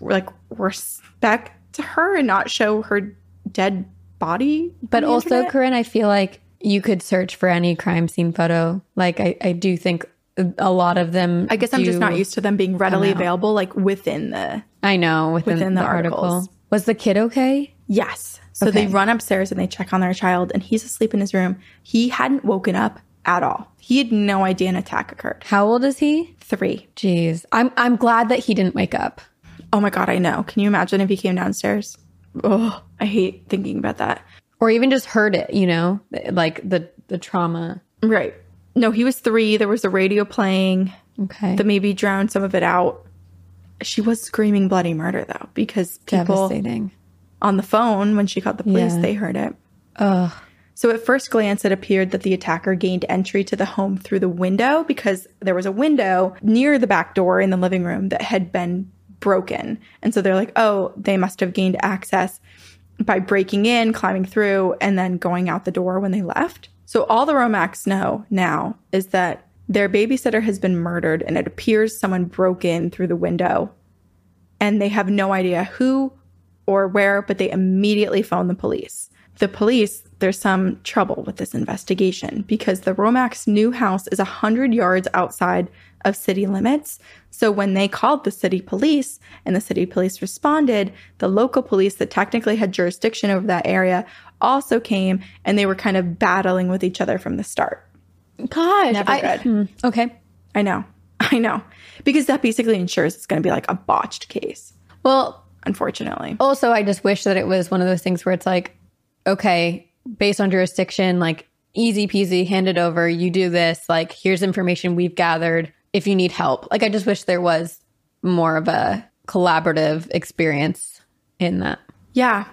like respect to her and not show her dead body. But also, internet. Corinne, I feel like you could search for any crime scene photo. Like, I, I do think a lot of them. I guess I'm just not used to them being readily available, like within the. I know within, within the, the article. Was the kid okay? Yes. So they run upstairs and they check on their child, and he's asleep in his room. He hadn't woken up at all. He had no idea an attack occurred. How old is he? Three. Jeez, I'm I'm glad that he didn't wake up. Oh my God, I know. Can you imagine if he came downstairs? Oh, I hate thinking about that. or even just heard it. You know, like the the trauma. Right. No, he was three. There was a radio playing Okay, that maybe drowned some of it out. She was screaming bloody murder though, because people devastating. on the phone when she called the police, Yeah. they heard it. Ugh. So at first glance, it appeared that the attacker gained entry to the home through the window because there was a window near the back door in the living room that had been broken. And so they're like, oh, they must have gained access by breaking in, climbing through, and then going out the door when they left. So all the Romacks know now is that their babysitter has been murdered and it appears someone broke in through the window and they have no idea who or where, but they immediately phone the police. The police there's some trouble with this investigation because the Romacks new house is 100 yards outside of city limits. So when they called the city police and the city police responded, the local police that technically had jurisdiction over that area also came and they were kind of battling with each other from the start. Gosh, Never I- good. hmm, okay. I know. I know. Because that basically ensures it's going to be like a botched case, Well, unfortunately. also, I just wish that it was one of those things where it's like, okay, based on jurisdiction, like easy peasy, hand it over. You do this. Like, here's information we've gathered. If you need help, like, I just wish there was more of a collaborative experience in that. Yeah.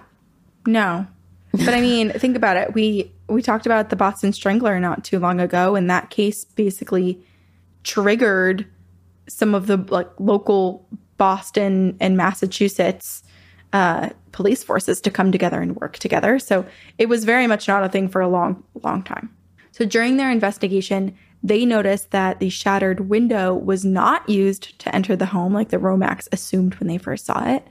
No. But I mean, think about it. We we talked about the Boston Strangler not too long ago and that case basically triggered some of the like local Boston and Massachusetts uh, police forces to come together and work together. So it was very much not a thing for a long, long time. So during their investigation, they noticed that the shattered window was not used to enter the home like the Romacks assumed when they first saw it.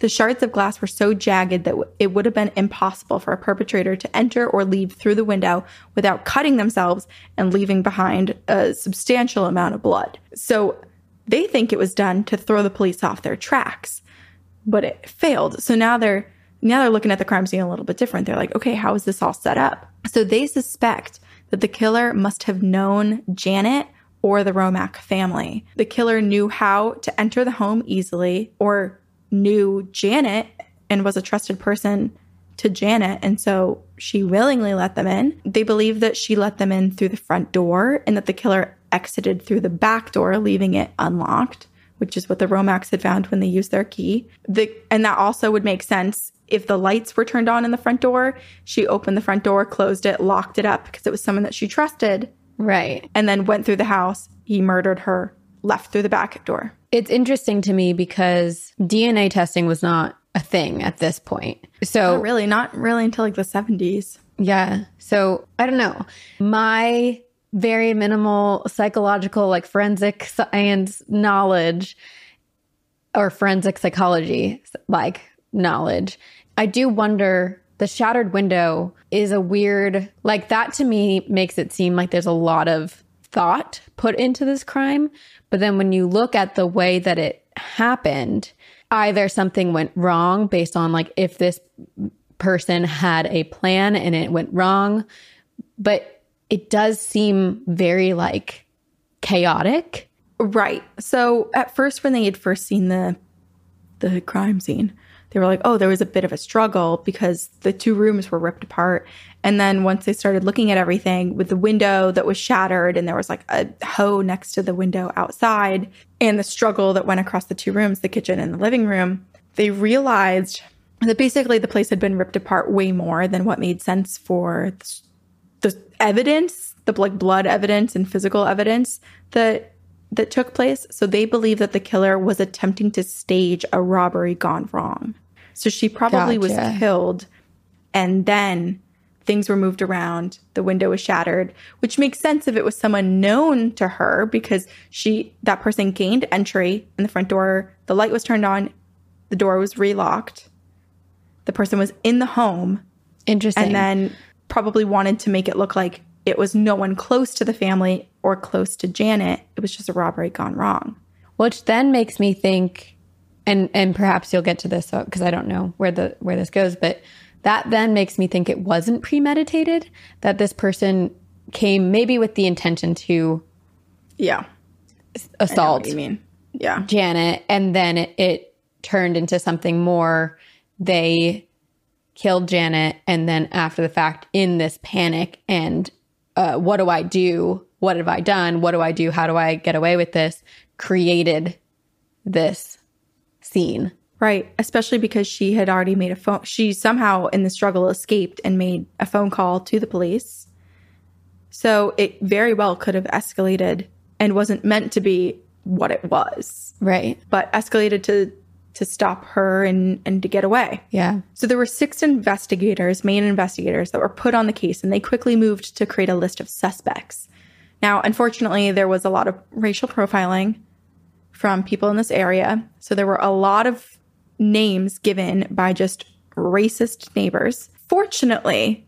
The shards of glass were so jagged that it would have been impossible for a perpetrator to enter or leave through the window without cutting themselves and leaving behind a substantial amount of blood. So they think it was done to throw the police off their tracks, but it failed. So now they're now they're looking at the crime scene a little bit different. They're like, okay, how is this all set up? So they suspect that the killer must have known Janet or the Romack family. The killer knew how to enter the home easily or knew Janet and was a trusted person to Janet. And so she willingly let them in. They believe that she let them in through the front door and that the killer exited through the back door, leaving it unlocked, which is what the Romacks had found when they used their key. The, and that also would make sense if the lights were turned on in the front door. She opened the front door, closed it, locked it up because it was someone that she trusted, Right. and then went through the house. He murdered her, left through the back door. It's interesting to me because DNA testing was not a thing at this point. So, Not really, not really until like the 70s. yeah. So, I don't know. My very minimal psychological, like forensic science knowledge or forensic psychology, like knowledge, I do wonder the shattered window is a weird, like that to me makes it seem like there's a lot of thought put into this crime. But then when you look at the way that it happened, either something went wrong based on like if this person had a plan and it went wrong, but it does seem very like chaotic. Right. So at first, when they had first seen the the crime scene, they were like, "Oh, there was a bit of a struggle because the two rooms were ripped apart." And then once they started looking at everything with the window that was shattered, and there was like a hoe next to the window outside, and the struggle that went across the two rooms, the kitchen and the living room, they realized that basically the place had been ripped apart way more than what made sense for the the evidence, the like blood evidence and physical evidence that that took place. So they believe that the killer was attempting to stage a robbery gone wrong. So she probably was killed and then things were moved around, the window was shattered, which makes sense if it was someone known to her because she that person gained entry in the front door, the light was turned on, the door was relocked. The person was in the home Interesting. and then probably wanted to make it look like it was no one close to the family or close to Janet. It was just a robbery gone wrong. which then makes me think and and perhaps you'll get to this uh, because i don't know where the where this goes but that then makes me think it wasn't premeditated that this person came maybe with the intention to Yeah. assault you mean? Yeah. janet and then it, it turned into something more they killed janet and then after the fact in this panic and uh, what do i do what have i done what do i do how do i get away with this created this scene Right. Especially because she had already made a phone. She somehow in the struggle escaped and made a phone call to the police. So it very well could have escalated and wasn't meant to be what it was, right but escalated to to stop her and and to get away. yeah So there were six investigators, main investigators, that were put on the case, and they quickly moved to create a list of suspects. Now, unfortunately, there was a lot of racial profiling from people in this area. So there were a lot of names given by just racist neighbors. Fortunately,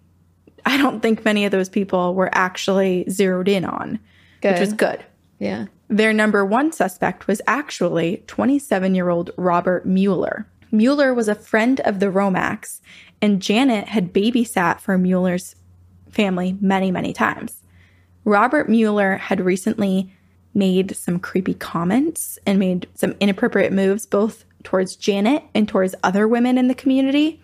I don't think many of those people were actually zeroed in on, Good. which was good. Yeah. Their number one suspect was actually 27 year old Robert Mueller. Mueller was a friend of the Romacks, and Janet had babysat for Mueller's family many, many times. Robert Mueller had recently made some creepy comments and made some inappropriate moves both towards Janet and towards other women in the community.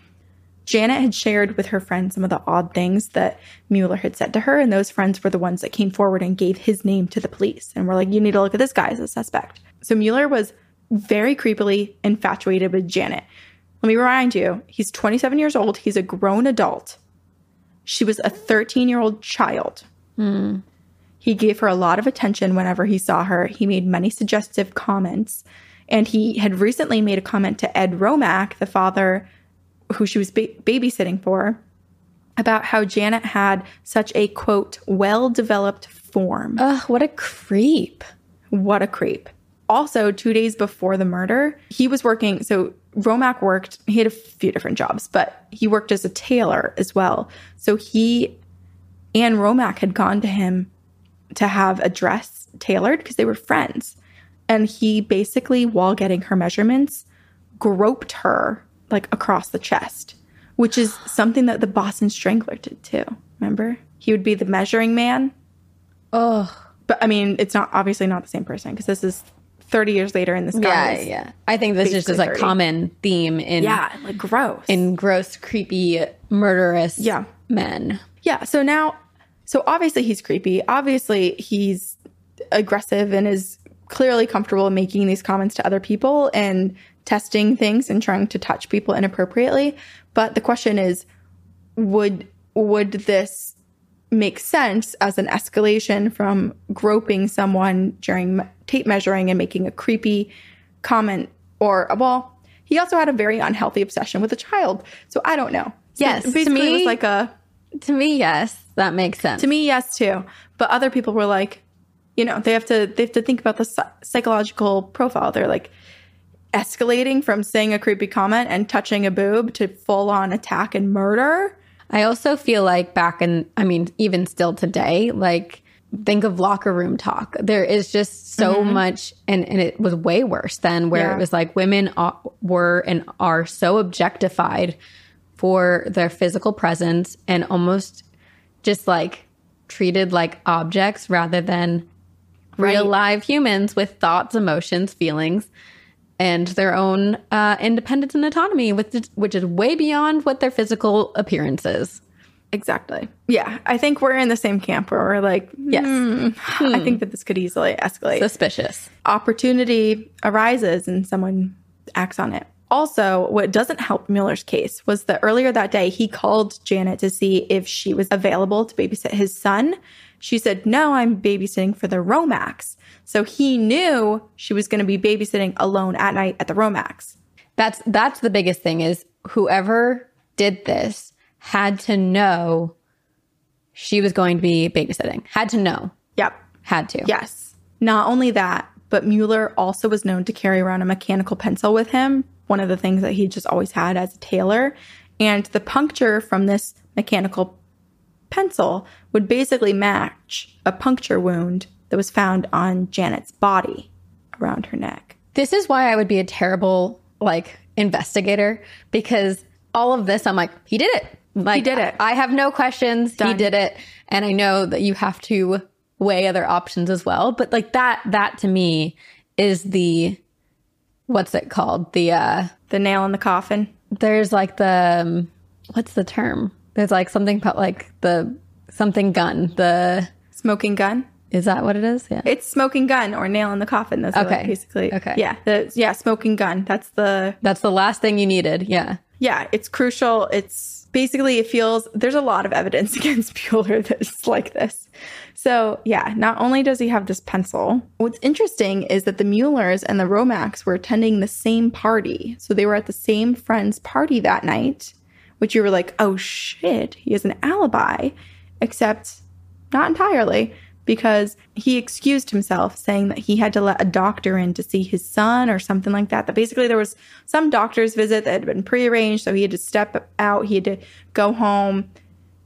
Janet had shared with her friends some of the odd things that Mueller had said to her, and those friends were the ones that came forward and gave his name to the police and were like, You need to look at this guy as a suspect. So Mueller was very creepily infatuated with Janet. Let me remind you, he's 27 years old, he's a grown adult. She was a 13 year old child. Hmm. He gave her a lot of attention whenever he saw her. He made many suggestive comments. And he had recently made a comment to Ed Romack, the father who she was ba- babysitting for, about how Janet had such a quote, well developed form. Ugh, what a creep. What a creep. Also, two days before the murder, he was working. So, Romack worked, he had a few different jobs, but he worked as a tailor as well. So, he and Romack had gone to him to have a dress tailored because they were friends. And he basically, while getting her measurements, groped her like across the chest, which is something that the Boston Strangler did too. Remember? He would be the measuring man. Ugh. But I mean, it's not obviously not the same person because this is 30 years later in this Yeah, guy. is- yeah. I think this is just basically like 30. common theme in Yeah, like gross. in gross, creepy, murderous Yeah. men. Yeah. So now, so obviously he's creepy. Obviously he's aggressive and is clearly comfortable making these comments to other people and testing things and trying to touch people inappropriately. But the question is, would would this make sense as an escalation from groping someone during tape measuring and making a creepy comment or a well ball? he also had a very unhealthy obsession with a child so i don't know So Yes, to basically it was me- like a To me, yes, that makes sense. to me, yes, too. But other people were like, you know, they have to they have to think about the psychological profile. They're like escalating from saying a creepy comment and touching a boob to full on attack and murder. I also feel like back in, I mean, even still today, like think of locker room talk. There is just so much, and, and it was way worse than where Mm-hmm. Yeah. it was like women are, were and are so objectified for their physical presence and almost just like treated like objects rather than real live humans with thoughts, emotions, feelings, and their own uh, independence and autonomy, which is, which is way beyond what their physical appearance is. Exactly. Yeah, I think we're in the same camp where we're like, Yes. "Hmm, I think that this could easily escalate. Suspicious. opportunity arises and someone acts on it. Also, what doesn't help Mueller's case was that earlier that day, he called Janet to see if she was available to babysit his son. She said, No, I'm babysitting for the Romacks. So he knew she was going to be babysitting alone at night at the Romacks. That's that's the biggest thing is whoever did this had to know she was going to be babysitting. Had to know. Yep. Had to. Yes. Not only that, but Mueller also was known to carry around a mechanical pencil with him, one of the things that he just always had as a tailor. And the puncture from this mechanical pencil would basically match a puncture wound that was found on Janet's body around her neck. This is why I would be a terrible like investigator because all of this I'm like he did it. Like did it. I have no questions. He did it. And I know that you have to weigh other options as well, but like that that to me is the what's it called? The uh The nail in the coffin. there's like the um, what's the term? There's like something about like the something gun. The Smoking gun. is that what it is? Yeah. It's smoking gun or nail in the coffin. Those are like Okay. basically. Okay. Yeah. The, yeah. Smoking gun. That's the That's the last thing you needed. Yeah. yeah, it's crucial. It's basically it feels there's a lot of evidence against Bueller that's like this. So yeah, not only does he have this pencil, what's interesting is that the Muellers and the Romacks were attending the same party. So they were at the same friend's party that night, which you were like, oh shit, he has an alibi. Except not entirely, because he excused himself, saying that he had to let a doctor in to see his son or something like that. That basically there was some doctor's visit that had been prearranged, so he had to step out, he had to go home,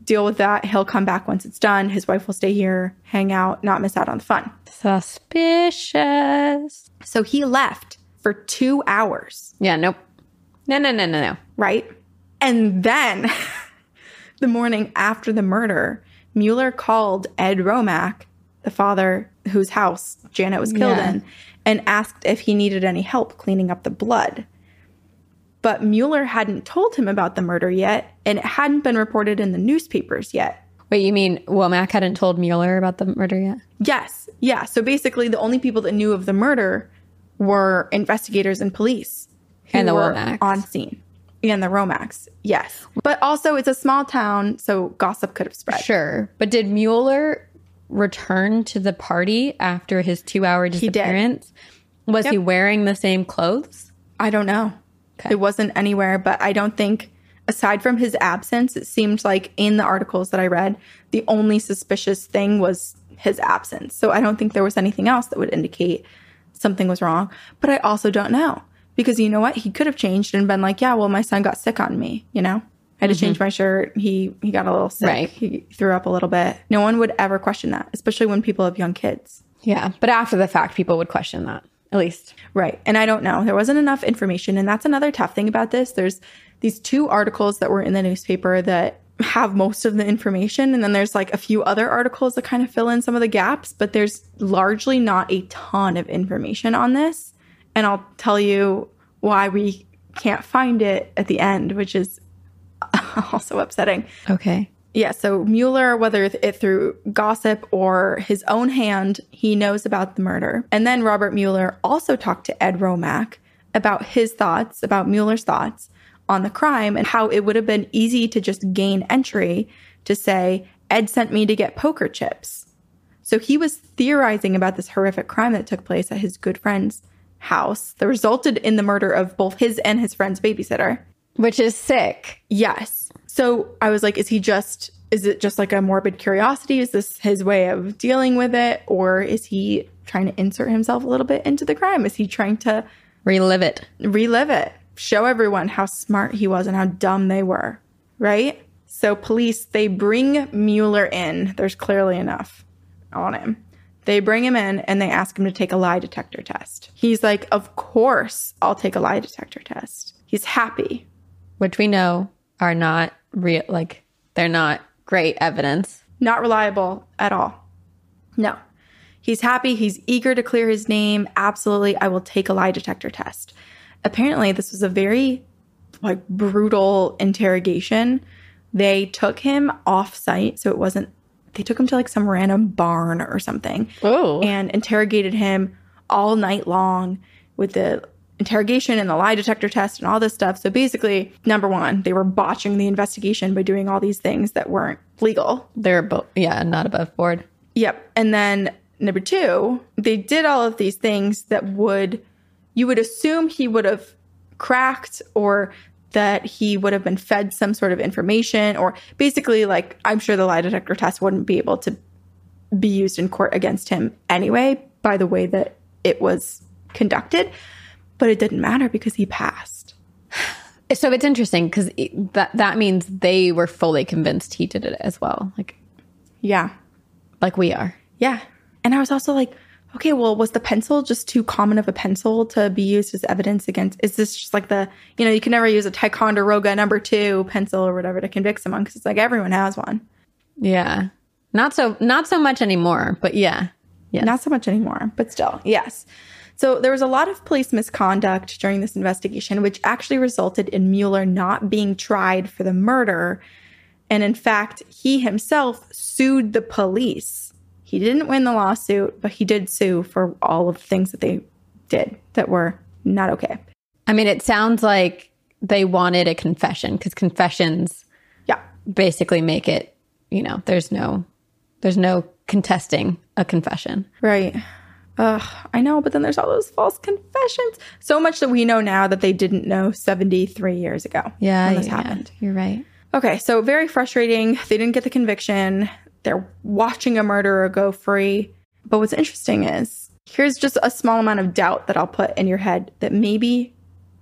deal with that. He'll come back once it's done. His wife will stay here, hang out, not miss out on the fun. Suspicious. So he left for two hours, Yeah, nope. No, no, no, no, no. right? And then the morning after the murder, Mueller called Ed Romack, the father whose house Janet was killed Yeah. in, and asked if he needed any help cleaning up the blood. But Mueller hadn't told him about the murder yet, and it hadn't been reported in the newspapers yet. Wait, you mean Romack hadn't told Mueller about the murder yet? Yes. Yeah. So basically, the only people that knew of the murder were investigators and police who And the were Romacks. on scene. And the Romacks. Yes. But also, it's a small town, so gossip could have spread. Sure. But did Mueller return to the party after his two hour disappearance? Was he wearing the same clothes? I don't know. Okay. It wasn't anywhere, but I don't think, aside from his absence, it seemed like in the articles that I read, the only suspicious thing was his absence. So I don't think there was anything else that would indicate something was wrong. But I also don't know because you know what? He could have changed and been like, yeah, well, my son got sick on me, you know? I had to change mm-hmm. my shirt. He he got a little sick. Right. He threw up a little bit. No one would ever question that, especially when people have young kids. Yeah. But after the fact, people would question that, at least. Right. And I don't know. There wasn't enough information. And that's another tough thing about this. There's these two articles that were in the newspaper that have most of the information. And then there's like a few other articles that kind of fill in some of the gaps, but there's largely not a ton of information on this. And I'll tell you why we can't find it at the end, which is also upsetting. Okay. Yeah, so Mueller, whether it through gossip or his own hand, he knows about the murder. And then Robert Mueller also talked to Ed Romack about his thoughts, about Mueller's thoughts on the crime and how it would have been easy to just gain entry to say, Ed sent me to get poker chips. So he was theorizing about this horrific crime that took place at his good friend's house that resulted in the murder of both his and his friend's babysitter. Which is sick. Yes. So I was like, is he just, is it just like a morbid curiosity? Is this his way of dealing with it? Or is he trying to insert himself a little bit into the crime? Is he trying to Relive it. relive it? Show everyone how smart he was and how dumb they were, right? So police, they bring Mueller in. There's clearly enough on him. They bring him in and they ask him to take a lie detector test. He's like, Of course, I'll take a lie detector test. He's happy. Which we know are not real, like, they're not great evidence. Not reliable at all. No. He's happy. He's eager to clear his name. Absolutely. I will take a lie detector test. Apparently, this was a very like brutal interrogation. They took him off site. So it wasn't, they took him to like some random barn or something Oh. and interrogated him all night long with the interrogation and the lie detector test and all this stuff. So basically, number one, they were botching the investigation by doing all these things that weren't legal. They're both, yeah, not above board. Yep. And then number two, they did all of these things that would, you would assume he would have cracked or that he would have been fed some sort of information or basically like I'm sure the lie detector test wouldn't be able to be used in court against him anyway by the way that it was conducted, but it didn't matter because he passed. So it's interesting because that that means they were fully convinced he did it as well, like Yeah. like we are. Yeah. And I was also like, okay, well, was the pencil just too common of a pencil to be used as evidence against? Is this just like the, you know, you can never use a Ticonderoga number two pencil or whatever to convict someone because it's like everyone has one. Yeah, not so not so much anymore, but yeah, yeah. Not so much anymore, but still, yes. So there was a lot of police misconduct during this investigation, which actually resulted in Mueller not being tried for the murder. And in fact, he himself sued the police. He didn't win the lawsuit, but he did sue for all of the things that they did that were not okay. I mean, it sounds like they wanted a confession because confessions Yeah. basically make it, you know, there's no there's no contesting a confession. Right. Ugh, I know, but then there's all those false confessions. So much that we know now that they didn't know 73 years ago when this happened. You're right. Okay, so very frustrating. They didn't get the conviction. They're watching a murderer go free. But what's interesting is here's just a small amount of doubt that I'll put in your head that maybe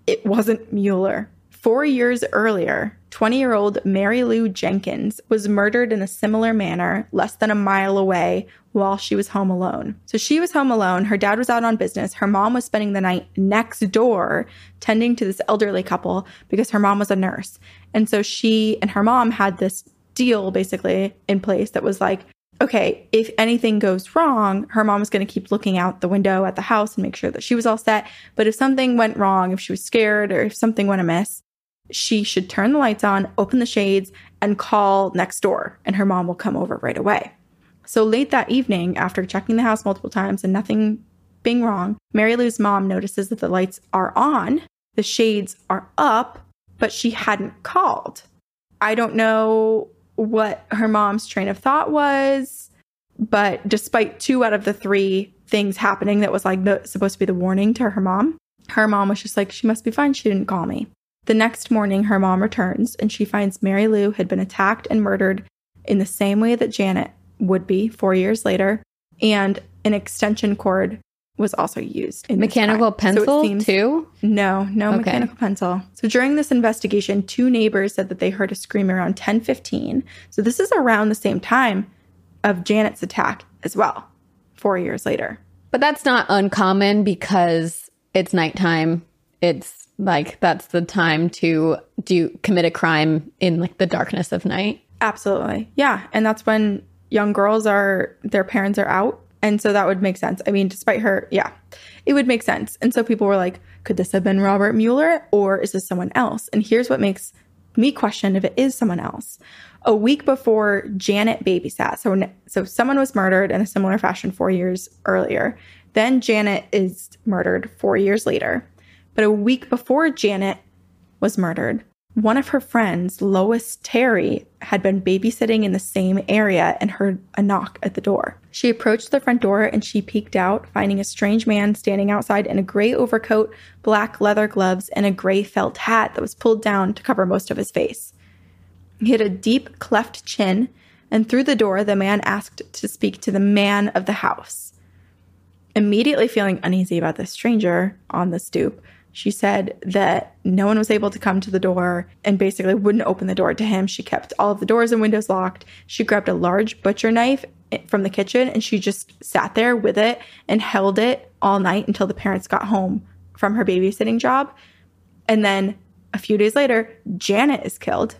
it wasn't Mueller. Four years earlier, 20 year old Mary Lou Jenkins was murdered in a similar manner less than a mile away while she was home alone. So she was home alone. Her dad was out on business. Her mom was spending the night next door tending to this elderly couple because her mom was a nurse. And so she and her mom had this deal basically in place that was like, okay, if anything goes wrong, her mom was going to keep looking out the window at the house and make sure that she was all set. But if something went wrong, if she was scared or if something went amiss, she should turn the lights on, open the shades, and call next door, and her mom will come over right away. So late that evening, after checking the house multiple times and nothing being wrong, Mary Lou's mom notices that the lights are on, the shades are up, but she hadn't called. I don't know what her mom's train of thought was, but despite two out of the three things happening that was like the, supposed to be the warning to her mom, her mom was just like, she must be fine. She didn't call me. The next morning, her mom returns and she finds Mary Lou had been attacked and murdered in the same way that Janet would be four years later, and an extension cord was also used. in mechanical pencil so seems, too? No, no okay. mechanical pencil. So during this investigation, two neighbors said that they heard a scream around 10:15. So this is around the same time of Janet's attack as well, 4 years later. But that's not uncommon because it's nighttime. It's like that's the time to do commit a crime in like the darkness of night. Absolutely. Yeah, and that's when young girls are their parents are out and so that would make sense. I mean, despite her, yeah, it would make sense. And so people were like, could this have been Robert Mueller or is this someone else? And here's what makes me question if it is someone else. A week before Janet babysat, so so someone was murdered in a similar fashion 4 years earlier. Then Janet is murdered 4 years later. But a week before Janet was murdered, one of her friends, Lois Terry, had been babysitting in the same area and heard a knock at the door. She approached the front door and she peeked out, finding a strange man standing outside in a gray overcoat, black leather gloves, and a gray felt hat that was pulled down to cover most of his face. He had a deep cleft chin, and through the door, the man asked to speak to the man of the house. Immediately feeling uneasy about the stranger on the stoop, she said that no one was able to come to the door and basically wouldn't open the door to him. She kept all of the doors and windows locked. She grabbed a large butcher knife from the kitchen and she just sat there with it and held it all night until the parents got home from her babysitting job. And then a few days later, Janet is killed.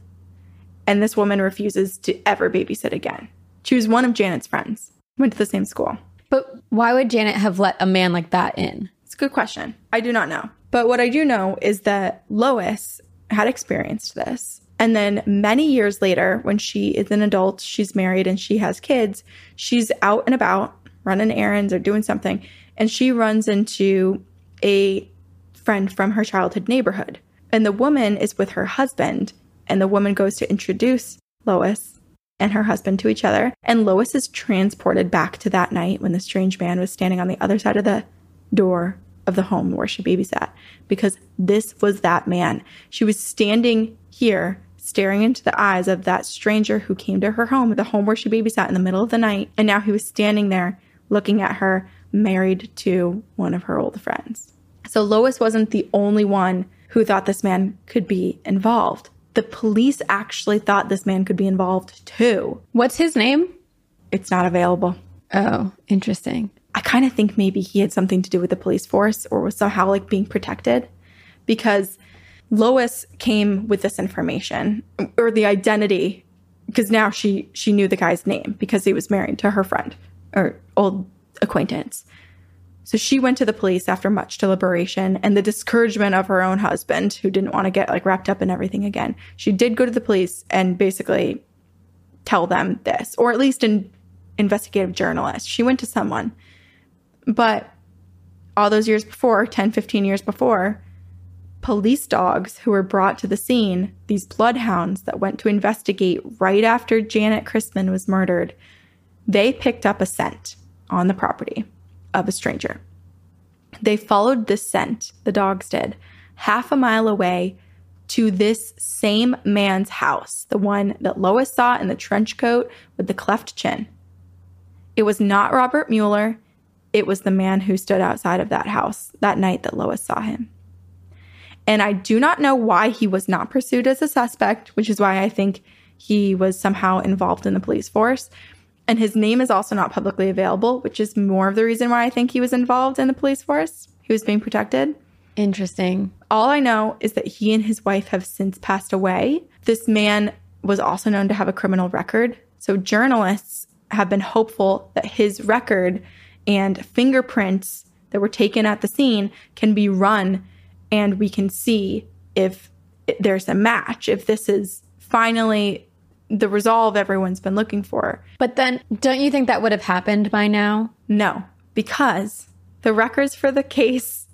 And this woman refuses to ever babysit again. She was one of Janet's friends, went to the same school. But why would Janet have let a man like that in? Good question. I do not know. But what I do know is that Lois had experienced this. And then many years later, when she is an adult, she's married and she has kids, she's out and about running errands or doing something. And she runs into a friend from her childhood neighborhood. And the woman is with her husband. And the woman goes to introduce Lois and her husband to each other. And Lois is transported back to that night when the strange man was standing on the other side of the door of the home where she babysat because this was that man. She was standing here staring into the eyes of that stranger who came to her home, the home where she babysat in the middle of the night. And now he was standing there looking at her, married to one of her old friends. So Lois wasn't the only one who thought this man could be involved. The police actually thought this man could be involved too. What's his name? It's not available. Oh, interesting. I kind of think maybe he had something to do with the police force or was somehow like being protected because Lois came with this information or the identity because now she she knew the guy's name because he was married to her friend or old acquaintance. So she went to the police after much deliberation and the discouragement of her own husband who didn't want to get like wrapped up in everything again. She did go to the police and basically tell them this or at least an investigative journalist. She went to someone but all those years before, 10, 15 years before, police dogs who were brought to the scene, these bloodhounds that went to investigate right after Janet Christman was murdered, they picked up a scent on the property of a stranger. They followed this scent, the dogs did, half a mile away to this same man's house, the one that Lois saw in the trench coat with the cleft chin. It was not Robert Mueller it was the man who stood outside of that house that night that Lois saw him. And I do not know why he was not pursued as a suspect, which is why I think he was somehow involved in the police force. And his name is also not publicly available, which is more of the reason why I think he was involved in the police force. He was being protected. Interesting. All I know is that he and his wife have since passed away. This man was also known to have a criminal record. So journalists have been hopeful that his record and fingerprints that were taken at the scene can be run and we can see if there's a match, if this is finally the resolve everyone's been looking for. But then, don't you think that would have happened by now? No, because the records for the case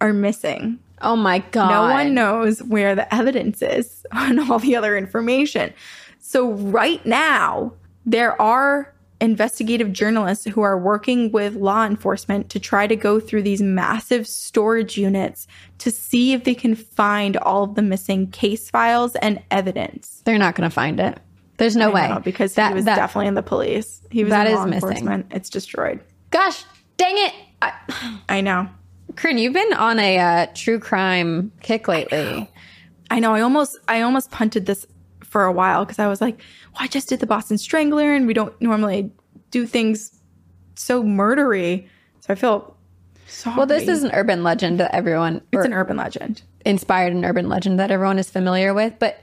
are missing. Oh my God. No one knows where the evidence is on all the other information. So, right now, there are investigative journalists who are working with law enforcement to try to go through these massive storage units to see if they can find all of the missing case files and evidence. They're not going to find it. There's no I way. know, because that, he was that- definitely in the police. He was That in is law missing. It's destroyed. Gosh, dang it. I, I know. Corinne, you've been on a uh, true crime kick lately. I know. I almost I almost punted this for a while because I was like, well, I just did the Boston Strangler and we don't normally do things so murdery. So I feel sorry. Well, this is an urban legend that everyone. It's an urban legend. inspired an urban legend that everyone is familiar with. But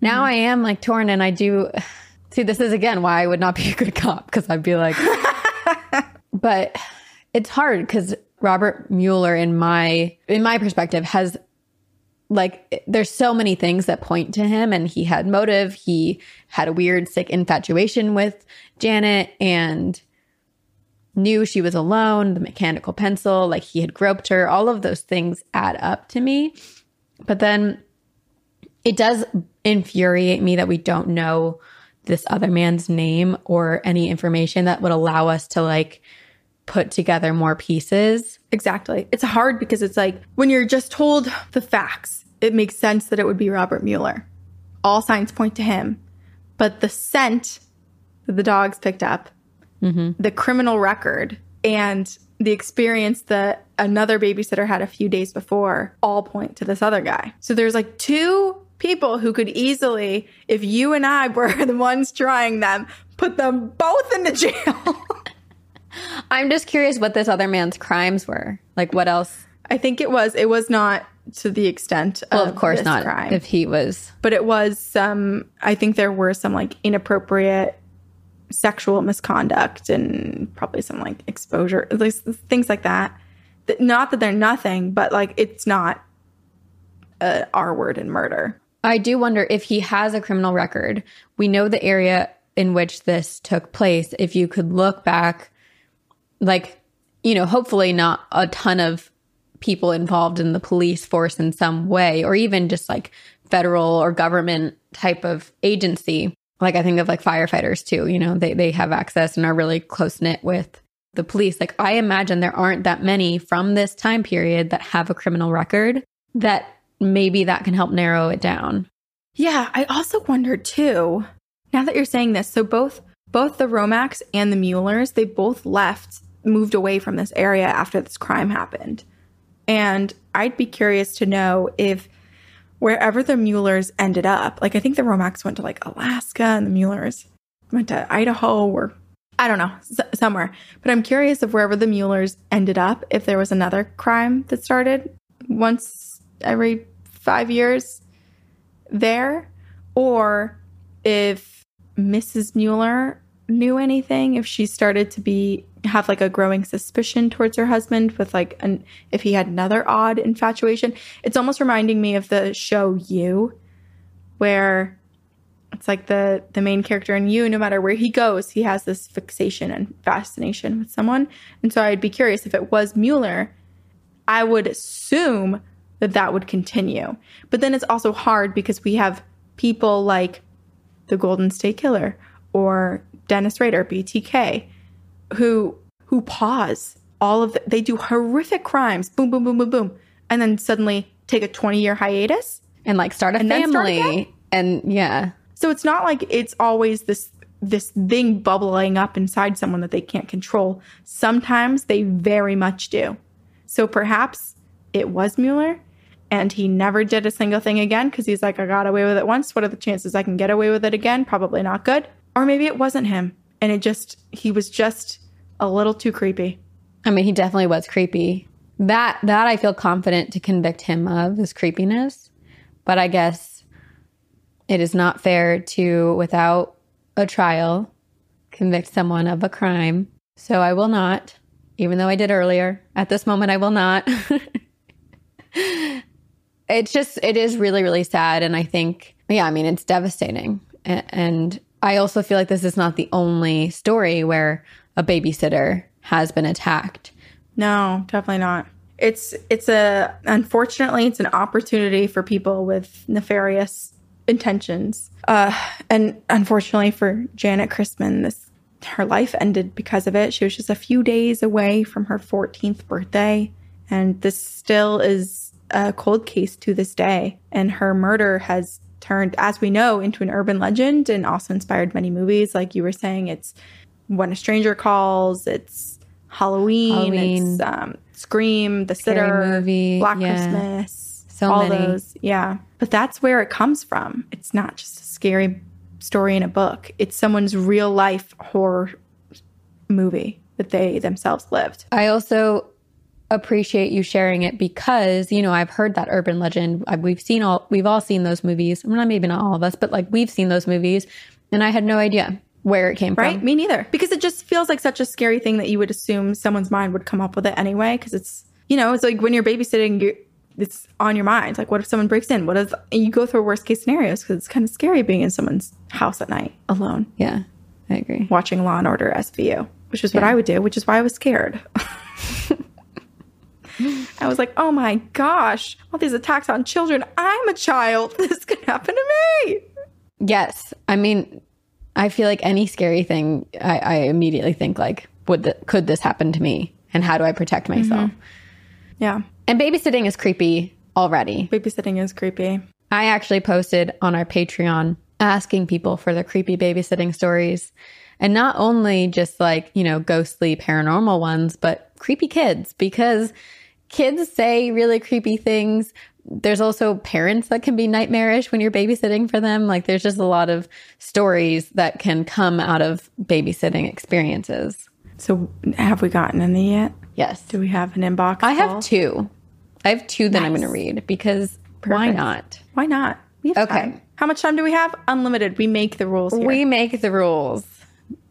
now mm-hmm. I am like torn and I do see this is again why I would not be a good cop because I'd be like, but it's hard because Robert Mueller in my in my perspective has like there's so many things that point to him and he had motive. He had a weird sick infatuation with Janet and knew she was alone the mechanical pencil like he had groped her. All of those things add up to me. But then it does infuriate me that we don't know this other man's name or any information that would allow us to like put together more pieces. Exactly. It's hard because it's like when you're just told the facts, it makes sense that it would be Robert Mueller. All signs point to him. But the scent that the dogs picked up, mm-hmm. the criminal record, and the experience that another babysitter had a few days before all point to this other guy. So there's like two people who could easily, if you and I were the ones trying them, put them both into jail. I'm just curious what this other man's crimes were. Like what else? I think it was. It was not to the extent. Well, of course this not. Crime, If he was, but it was some. I think there were some like inappropriate sexual misconduct and probably some like exposure, at least things like that. That not that they're nothing, but like it's not uh, a R word in murder. I do wonder if he has a criminal record. We know the area in which this took place. If you could look back, like, you know, hopefully not a ton of people involved in the police force in some way, or even just like federal or government type of agency. Like I think of like firefighters too, you know, they, they have access and are really close knit with the police. Like I imagine there aren't that many from this time period that have a criminal record that maybe that can help narrow it down. Yeah, I also wonder too. Now that you're saying this, so both both the Romacks and the Muellers, they both left, moved away from this area after this crime happened. And I'd be curious to know if wherever the Muellers ended up, like I think the Romacks went to like Alaska and the Muellers went to Idaho or I don't know, s- somewhere. But I'm curious if wherever the Muellers ended up, if there was another crime that started once every five years there, or if Mrs. Mueller knew anything, if she started to be have like a growing suspicion towards her husband with like an if he had another odd infatuation. It's almost reminding me of the show You, where it's like the the main character in You, no matter where he goes, he has this fixation and fascination with someone. And so I'd be curious if it was Mueller, I would assume that that would continue. But then it's also hard because we have people like the Golden State Killer or Dennis Rader, BTK, who who pause all of the, they do horrific crimes, boom, boom, boom, boom, boom, and then suddenly take a 20 year hiatus. and like start a And start family again? and yeah So it's not like it's always this this thing bubbling up inside someone that they can't control. Sometimes they very much do. So perhaps it was Mueller and he never did a single thing again because he's like, I got away with it once. What are the chances I can get away with it again? Probably not good. Or maybe it wasn't him and it just, he was just a little too creepy. I mean, he definitely was creepy. That that I feel confident to convict him of is creepiness. But I guess it is not fair to without a trial convict someone of a crime. So I will not, even though I did earlier. At this moment I will not. it's just it is really really sad and I think yeah, I mean it's devastating. And I also feel like this is not the only story where a babysitter has been attacked. No, definitely not. It's it's a unfortunately it's an opportunity for people with nefarious intentions. Uh, and unfortunately for Janet Christman, this her life ended because of it. She was just a few days away from her 14th birthday, and this still is a cold case to this day. And her murder has turned, as we know, into an urban legend and also inspired many movies. Like you were saying, it's When a Stranger Calls, it's Halloween, Halloween. it's um, Scream, The Sitter, movie, Black yeah. Christmas, so all many. those. Yeah. But that's where it comes from. It's not just a scary story in a book, it's someone's real life horror movie that they themselves lived. I also appreciate you sharing it because you know I've heard that urban legend. We've seen all we've all seen those movies. Well, maybe not all of us, but like we've seen those movies, and I had no idea where it came right? from. Me neither. Because it just feels like such a scary thing that you would assume someone's mind would come up with it anyway. Because it's you know it's like when you're babysitting, you it's on your mind. Like, what if someone breaks in? What if you go through worst case scenarios? Because it's kind of scary being in someone's house at night alone. Yeah, I agree. Watching Law and Order SVU, which is what I would do, which is why I was scared. I was like, oh my gosh, all these attacks on children. I'm a child. This could happen to me. Yes. I mean, I feel like any scary thing, I, I immediately think like, would the, could this happen to me? And how do I protect myself? Mm-hmm. Yeah. And babysitting is creepy already. Babysitting is creepy. I actually posted on our Patreon asking people for their creepy babysitting stories. And not only just like, you know, ghostly paranormal ones, but creepy kids because kids say really creepy things. There's also parents that can be nightmarish when you're babysitting for them. Like there's just a lot of stories that can come out of babysitting experiences. So have we gotten any yet? Yes. Do we have an inbox? I have two. I have two that nice. I'm going to read because Perfect. why not? Why not? okay. Time. How much time do we have? Unlimited. We make the rules. Here. We make the rules.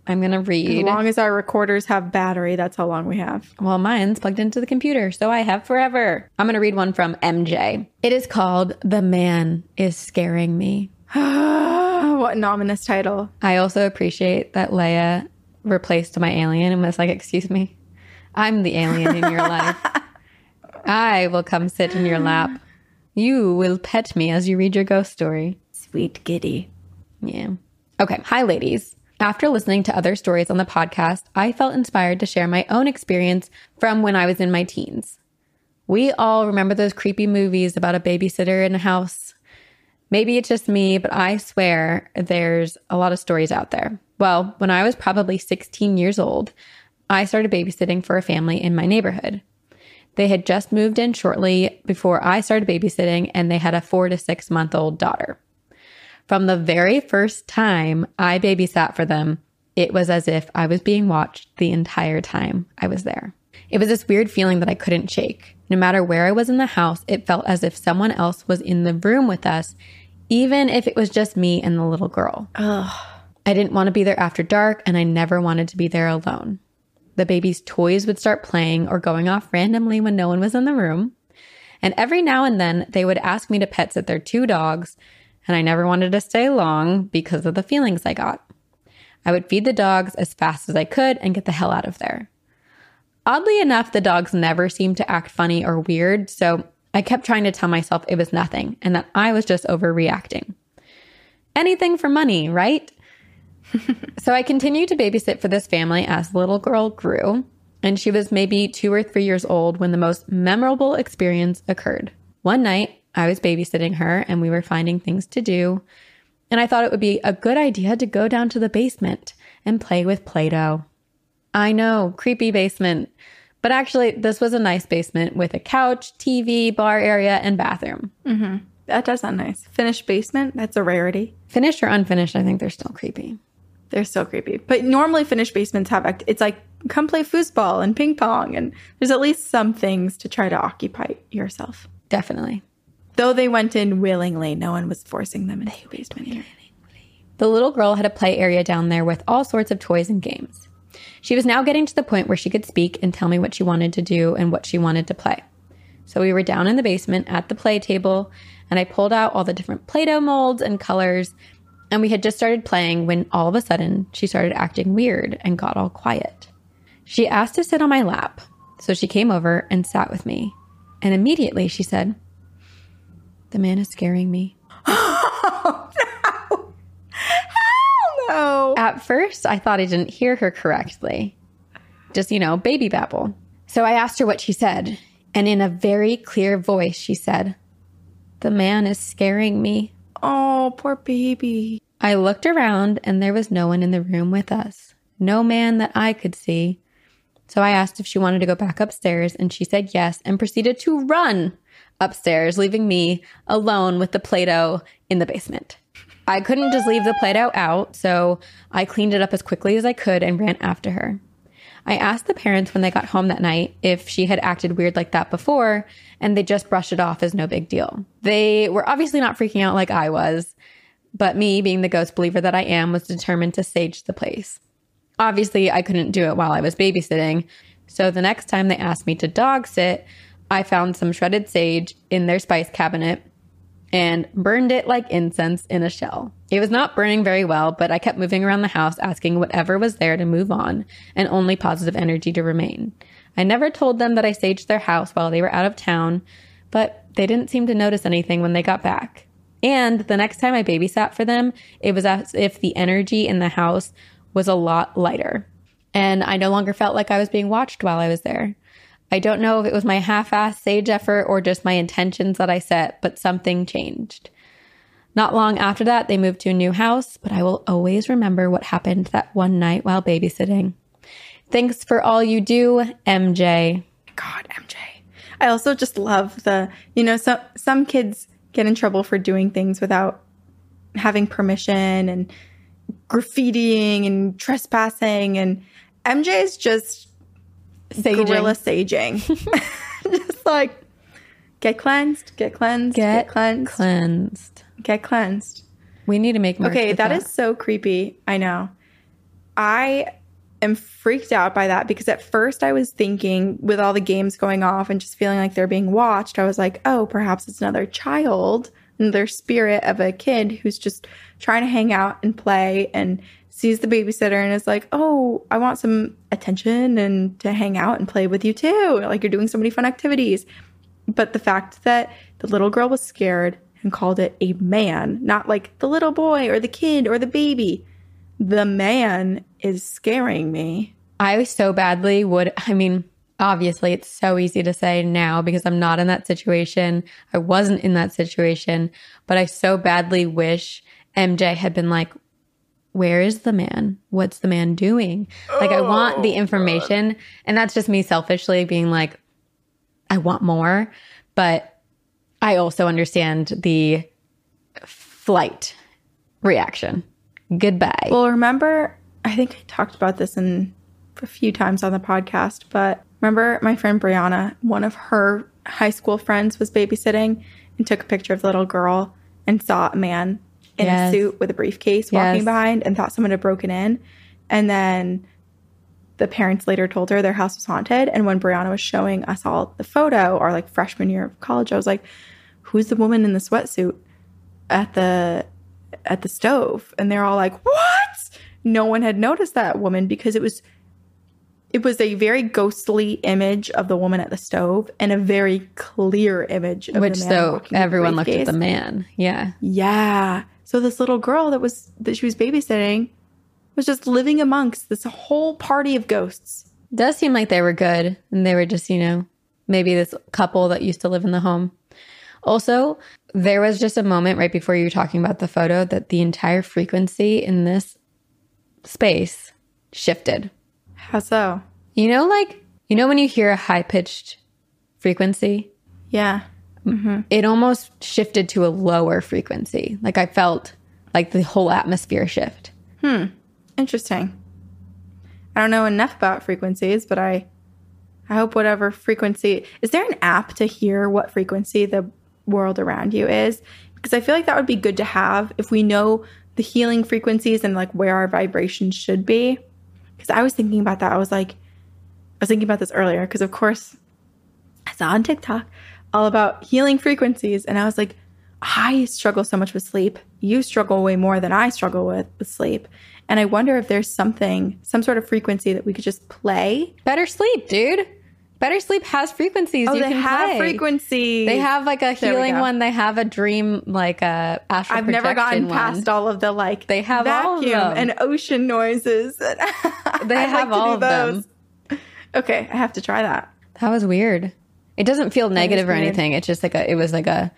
I'm going to read. As long as our recorders have battery, that's how long we have. Well, mine's plugged into the computer, so I have forever. I'm going to read one from MJ. It is called The Man is Scaring Me. what an ominous title. I also appreciate that Leia replaced my alien and was like, Excuse me, I'm the alien in your life. I will come sit in your lap. You will pet me as you read your ghost story. Sweet giddy. Yeah. Okay. Hi, ladies. After listening to other stories on the podcast, I felt inspired to share my own experience from when I was in my teens. We all remember those creepy movies about a babysitter in a house. Maybe it's just me, but I swear there's a lot of stories out there. Well, when I was probably 16 years old, I started babysitting for a family in my neighborhood. They had just moved in shortly before I started babysitting, and they had a four to six month old daughter. From the very first time I babysat for them, it was as if I was being watched the entire time I was there. It was this weird feeling that I couldn't shake. No matter where I was in the house, it felt as if someone else was in the room with us, even if it was just me and the little girl. Ugh. I didn't want to be there after dark, and I never wanted to be there alone. The baby's toys would start playing or going off randomly when no one was in the room. And every now and then, they would ask me to pet sit their two dogs and I never wanted to stay long because of the feelings I got. I would feed the dogs as fast as I could and get the hell out of there. Oddly enough, the dogs never seemed to act funny or weird, so I kept trying to tell myself it was nothing and that I was just overreacting. Anything for money, right? so I continued to babysit for this family as the little girl grew, and she was maybe two or three years old when the most memorable experience occurred. One night, I was babysitting her and we were finding things to do. And I thought it would be a good idea to go down to the basement and play with Play Doh. I know, creepy basement. But actually, this was a nice basement with a couch, TV, bar area, and bathroom. Mm-hmm. That does sound nice. Finished basement, that's a rarity. Finished or unfinished, I think they're still creepy. They're still creepy. But normally finished basements have act- it's like come play foosball and ping pong and there's at least some things to try to occupy yourself. Definitely. Though they went in willingly, no one was forcing them into the basement. The little girl had a play area down there with all sorts of toys and games. She was now getting to the point where she could speak and tell me what she wanted to do and what she wanted to play. So we were down in the basement at the play table, and I pulled out all the different Play Doh molds and colors. And we had just started playing when all of a sudden she started acting weird and got all quiet. She asked to sit on my lap, so she came over and sat with me. And immediately she said, The man is scaring me. Oh, At first, I thought I didn't hear her correctly. Just, you know, baby babble. So I asked her what she said, and in a very clear voice, she said, The man is scaring me. oh, poor baby. I looked around, and there was no one in the room with us. No man that I could see. So I asked if she wanted to go back upstairs, and she said yes and proceeded to run upstairs, leaving me alone with the Play Doh in the basement. I couldn't just leave the Play Doh out, so I cleaned it up as quickly as I could and ran after her. I asked the parents when they got home that night if she had acted weird like that before, and they just brushed it off as no big deal. They were obviously not freaking out like I was, but me, being the ghost believer that I am, was determined to sage the place. Obviously, I couldn't do it while I was babysitting. So the next time they asked me to dog sit, I found some shredded sage in their spice cabinet and burned it like incense in a shell. It was not burning very well, but I kept moving around the house asking whatever was there to move on and only positive energy to remain. I never told them that I saged their house while they were out of town, but they didn't seem to notice anything when they got back. And the next time I babysat for them, it was as if the energy in the house was a lot lighter. And I no longer felt like I was being watched while I was there. I don't know if it was my half assed sage effort or just my intentions that I set, but something changed. Not long after that, they moved to a new house, but I will always remember what happened that one night while babysitting. Thanks for all you do, MJ. God, MJ. I also just love the, you know, some some kids get in trouble for doing things without having permission and graffitiing and trespassing and MJ is just Saging. gorilla saging. just like get cleansed, get cleansed, get, Get cleansed, cleansed. get cleansed. We need to make merch Okay, with that is so creepy. I know. I am freaked out by that because at first I was thinking, with all the games going off and just feeling like they're being watched, I was like, oh, perhaps it's another child, another spirit of a kid who's just trying to hang out and play and sees the babysitter and is like, oh, I want some attention and to hang out and play with you too. Like you're doing so many fun activities. But the fact that the little girl was scared and called it a man, not like the little boy or the kid or the baby, the man is scaring me. I so badly would, I mean, obviously it's so easy to say now because I'm not in that situation. I wasn't in that situation, but I so badly wish MJ had been like, where is the man? What's the man doing? Like, I want the oh, information. And that's just me selfishly being like, I want more. But I also understand the flight reaction. Goodbye. Well, remember, I think I talked about this in a few times on the podcast, but remember my friend Brianna, one of her high school friends was babysitting and took a picture of the little girl and saw a man in Yes. a suit with a briefcase walking Yes. behind and thought someone had broken in. And then the parents later told her their house was haunted. And when Brianna was showing us all the photo, our like freshman year of college, I was like, "Who's the woman in the sweatsuit at the at the stove?" And they're all like, "What?" No one had noticed that woman because it was it was a very ghostly image of the woman at the stove and a very clear image of Which the man so everyone looked at the man. Yeah. Yeah. So this little girl that was that she was babysitting was just living amongst this whole party of ghosts. does seem like they were good and they were just, you know, maybe this couple that used to live in the home. Also, there was just a moment right before you were talking about the photo that the entire frequency in this space shifted. How so? You know, like You know when you hear a high pitched frequency? Yeah. It almost shifted to a lower frequency. Like I felt like the whole atmosphere shift. Hmm. Interesting. I don't know enough about frequencies, but I I hope whatever frequency is there an app to hear what frequency the world around you is? Because I feel like that would be good to have if we know the healing frequencies and like where our vibrations should be. Because I was thinking about that. I was like, I was thinking about this earlier because of course I saw on TikTok all about healing frequencies, and I was like, I struggle so much with sleep. You struggle way more than I struggle with with sleep. And I wonder if there's something, some sort of frequency that we could just play. Better sleep, dude. Better sleep has frequencies. Oh, you they can have play. frequency. They have like a There healing one. They have a dream, like a astral I've never gotten one. past all of the like They have vacuum them. and ocean noises. They I'd have like all of them. those. Okay, I have to try that. That was weird. It doesn't feel negative or anything. It's just like a, it was like a,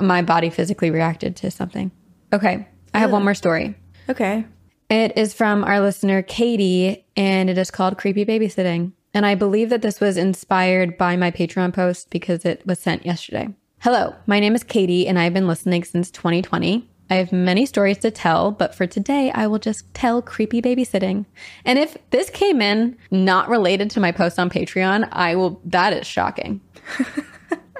my body physically reacted to something. Okay. I have one more story. Okay. It is from our listener, Katie, and it is called Creepy Babysitting. And I believe that this was inspired by my Patreon post because it was sent yesterday. Hello, my name is Katie, and I've been listening since 2020. I have many stories to tell, but for today, I will just tell creepy babysitting. And if this came in not related to my post on Patreon, I will, that is shocking.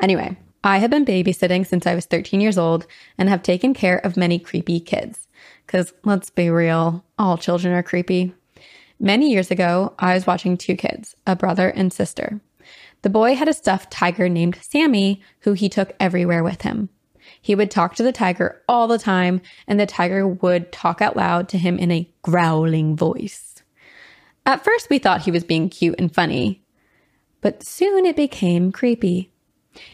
Anyway, I have been babysitting since I was 13 years old and have taken care of many creepy kids. Because let's be real, all children are creepy. Many years ago, I was watching two kids, a brother and sister. The boy had a stuffed tiger named Sammy, who he took everywhere with him. He would talk to the tiger all the time, and the tiger would talk out loud to him in a growling voice. At first, we thought he was being cute and funny, but soon it became creepy.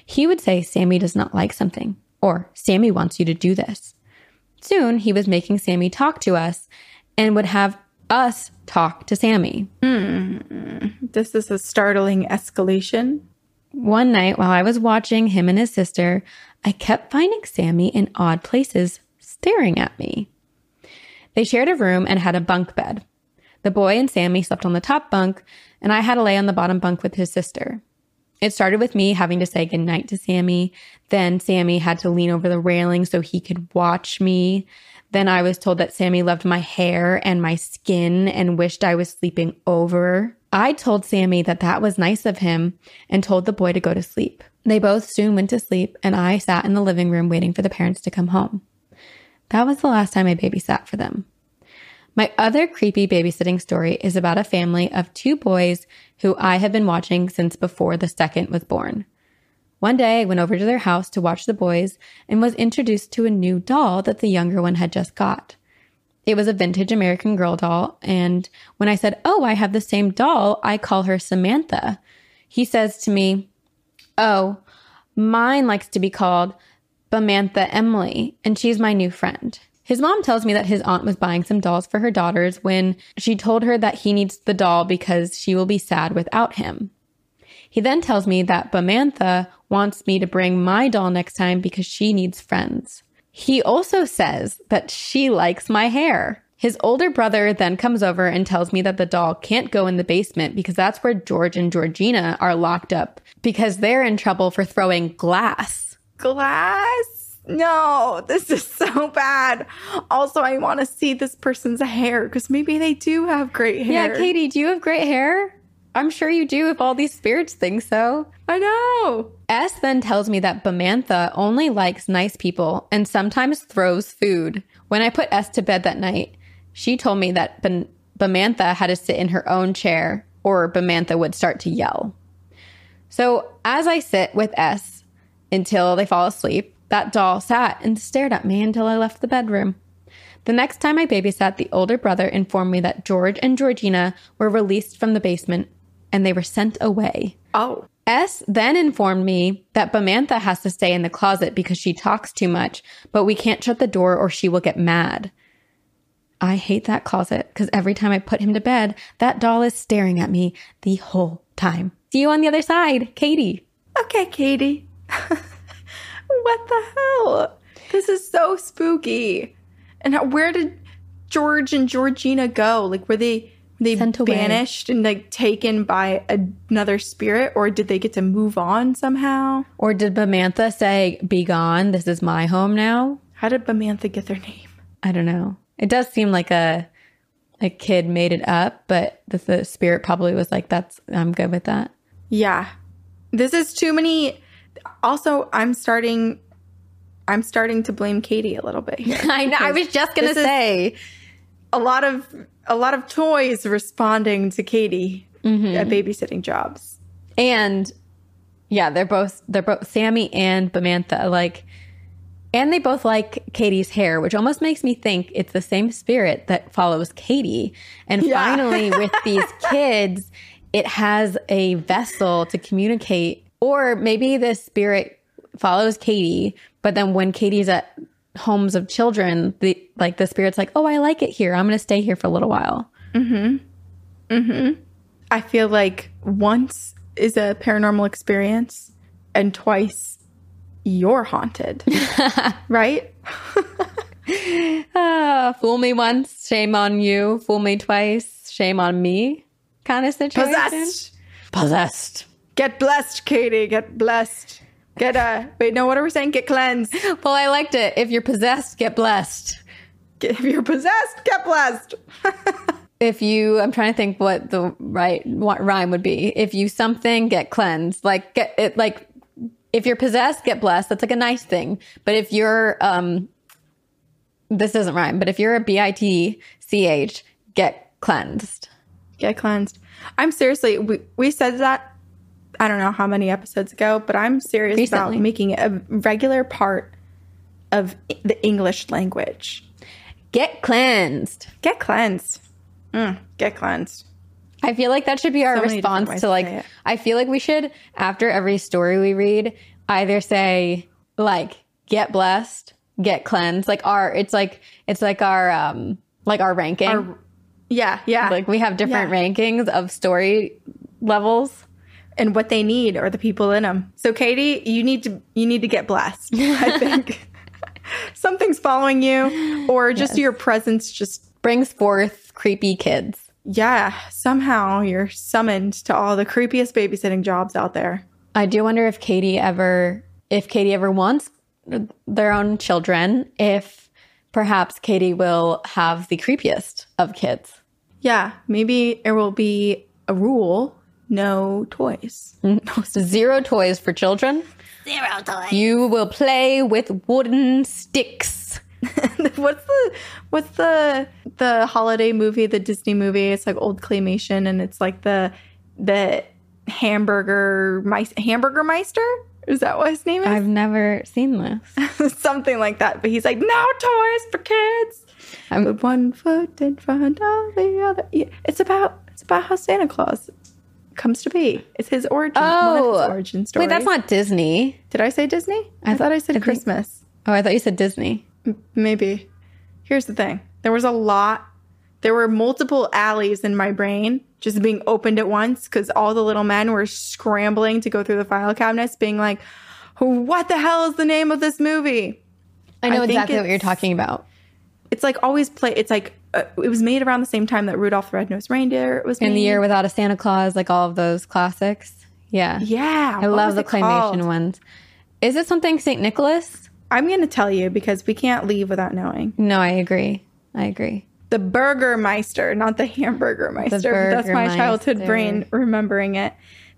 He would say Sammy does not like something, or Sammy wants you to do this. Soon he was making Sammy talk to us and would have us talk to Sammy. Hmm. This is a startling escalation. One night while I was watching him and his sister, I kept finding Sammy in odd places staring at me. They shared a room and had a bunk bed. The boy and Sammy slept on the top bunk, and I had to lay on the bottom bunk with his sister. It started with me having to say goodnight to Sammy. Then Sammy had to lean over the railing so he could watch me. Then I was told that Sammy loved my hair and my skin and wished I was sleeping over. I told Sammy that that was nice of him and told the boy to go to sleep. They both soon went to sleep, and I sat in the living room waiting for the parents to come home. That was the last time I babysat for them. My other creepy babysitting story is about a family of two boys who I have been watching since before the second was born. One day I went over to their house to watch the boys and was introduced to a new doll that the younger one had just got. It was a vintage American Girl doll, and when I said, Oh, I have the same doll, I call her Samantha. He says to me, Oh, mine likes to be called Bamantha Emily, and she's my new friend. His mom tells me that his aunt was buying some dolls for her daughters when she told her that he needs the doll because she will be sad without him. He then tells me that Bamantha wants me to bring my doll next time because she needs friends. He also says that she likes my hair. His older brother then comes over and tells me that the doll can't go in the basement because that's where George and Georgina are locked up because they're in trouble for throwing glass. Glass? No, this is so bad. Also, I want to see this person's hair because maybe they do have great hair. Yeah, Katie, do you have great hair? I'm sure you do if all these spirits think so. I know. S then tells me that Bamantha only likes nice people and sometimes throws food. When I put S to bed that night, she told me that Ban- Bamantha had to sit in her own chair or Bamantha would start to yell. So as I sit with S until they fall asleep, that doll sat and stared at me until I left the bedroom. The next time I babysat, the older brother informed me that George and Georgina were released from the basement and they were sent away. Oh, S then informed me that Bamantha has to stay in the closet because she talks too much, but we can't shut the door or she will get mad. I hate that closet because every time I put him to bed, that doll is staring at me the whole time. See you on the other side, Katie. okay, Katie. what the hell? This is so spooky. And how, where did George and Georgina go? Like, were they they Sent away. banished and like taken by another spirit, or did they get to move on somehow? Or did Bamantha say, "Be gone. This is my home now"? How did Bamantha get their name? I don't know. It does seem like a a kid made it up, but the, the spirit probably was like, "That's I'm good with that." Yeah. This is too many. Also, I'm starting. I'm starting to blame Katie a little bit here. I know. I was just gonna say. a lot of a lot of toys responding to Katie Mm-hmm. at babysitting jobs. And yeah, they're both they're both Sammy and Bamantha like and they both like Katie's hair, which almost makes me think it's the same spirit that follows Katie. And Yeah. finally with these kids, it has a vessel to communicate or maybe the spirit follows Katie, but then when Katie's at homes of children, the like the spirit's like, "Oh, I like it here. I'm going to stay here for a little while." Mhm. Mhm. I feel like once is a paranormal experience and twice you're haunted. right? Ah, fool me once, shame on you. Fool me twice, shame on me. Kind of situation. Possessed. Possessed. Get blessed, Katie. Get blessed. Get uh wait, no, what are we saying? Get cleansed. Well, I liked it. If you're possessed, get blessed. If you're possessed, get blessed. If you, I'm trying to think what the right what rhyme would be. If you something, get cleansed. Like get it. Like if you're possessed, get blessed. That's like a nice thing. But if you're, um, this doesn't rhyme. But if you're a B I T C H, get cleansed. get cleansed. I'm seriously, we, we said that, I don't know how many episodes ago, but I'm serious Recently. about making it a regular part of the English language. Get cleansed. Get cleansed. Mm, get cleansed. I feel like that should be our So response to like. I feel like we should, after every story we read, either say like "get blessed," "get cleansed." Like our, it's like it's like our um like our ranking. Our- Yeah, yeah. like we have different Yeah. rankings of story levels. And what they need are the people in them. So Katie, you need to you need to get blessed. I think something's following you or just your presence just Brings forth creepy kids. yeah, somehow you're summoned to all the creepiest babysitting jobs out there. I do wonder if Katie ever, if Katie ever wants their own children, if perhaps Katie will have the creepiest of kids. Yeah, maybe it will be a rule no toys. Mm-hmm. Zero toys for children. Zero toys. You will play with wooden sticks. what's the what's the the holiday movie, the Disney movie? It's like old claymation and it's like the the hamburger mice hamburger meister? Is that what his name is? I've never seen this. Something like that. But he's like, no toys for kids. I'm- Put one foot in front of the other. Yeah, it's about it's about how Santa Claus comes to be. It's his origin. of his Oh, origin stories. wait, that's not Disney. Did I say Disney? I, thought I said think- Christmas. Oh, I thought you said Disney. Maybe. Here's the thing. There was a lot. There were multiple alleys in my brain just being opened at once because all the little men were scrambling to go through the file cabinets, being like, "What the hell is the name of this movie?" I know I exactly what you're talking about. It's like always play. It's like uh, it was made around the same time that Rudolph the Red-Nosed Reindeer was made. In the year without a Santa Claus, like all of those classics. Yeah. Yeah, I love the claymation ones. Is it something St. Nicholas? I'm going to tell you because we can't leave without knowing. No, I agree. I agree. The Burgermeister, not the Hamburgermeister. but that's my childhood brain remembering it.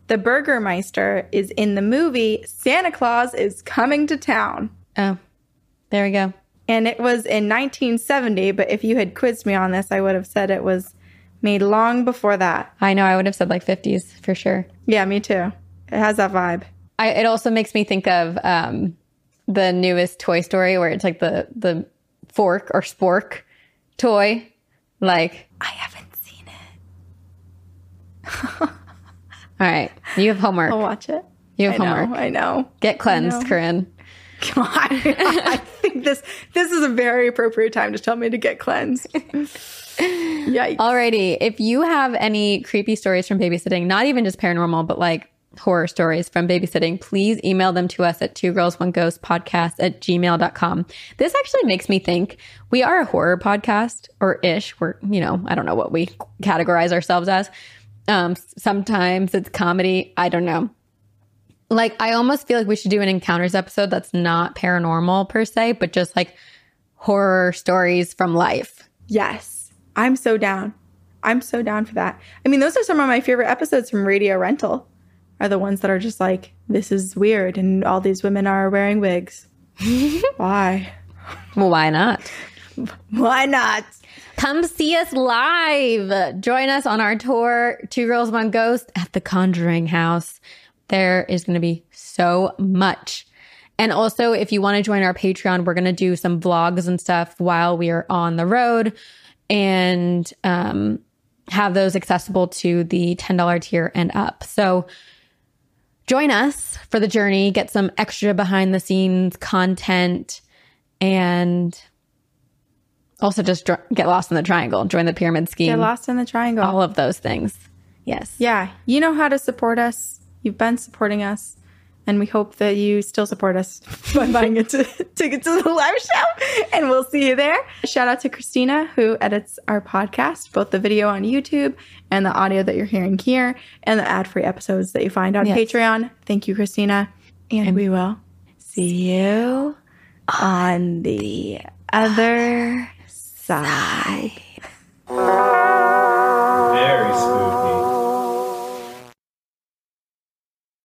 The Burgermeister is in the movie Santa Claus is Coming to Town. Oh, there we go. And it was in 1970, but if you had quizzed me on this, I would have said it was made long before that. I know I would have said like 50s for sure. Yeah, me too. It has that vibe. I, it also makes me think of um, the newest Toy Story where it's like the the fork or spork toy. Like, I haven't seen it. all right, you have homework. I'll watch it. You I have know. homework. I know. Get cleansed, know. Corinne. God, I think this this is a very appropriate time to tell me to get cleansed. Yikes. Alrighty, if you have any creepy stories from babysitting, not even just paranormal, but like horror stories from babysitting, please email them to us at two girls, one ghost podcast at gmail.com. This actually makes me think we are a horror podcast or ish. We're, you know, I don't know what we categorize ourselves as. Um, sometimes it's comedy. I don't know. Like, I almost feel like we should do an encounters episode that's not paranormal per se, but just like horror stories from life. Yes. I'm so down. I'm so down for that. I mean, those are some of my favorite episodes from Radio Rental. Are the ones that are just like, this is weird, and all these women are wearing wigs. Why? Well, why not? Why not? Come see us live. Join us on our tour, Two Girls, One Ghost at the Conjuring House. There is going to be so much. And also, if you want to join our Patreon, we're going to do some vlogs and stuff while we are on the road and um, have those accessible to the $10 tier and up. So join us for the journey, get some extra behind the scenes content, and also just dr- get lost in the triangle, join the pyramid scheme. Get lost in the triangle. All of those things. Yes. Yeah. You know how to support us. You've been supporting us, and we hope that you still support us by buying a t- ticket to the live show. And we'll see you there. Shout out to Cristina, who edits our podcast, both the video on YouTube and the audio that you're hearing here, and the ad free episodes that you find on yes. Patreon. Thank you, Cristina. And, and we will see you on the other side. Very smooth.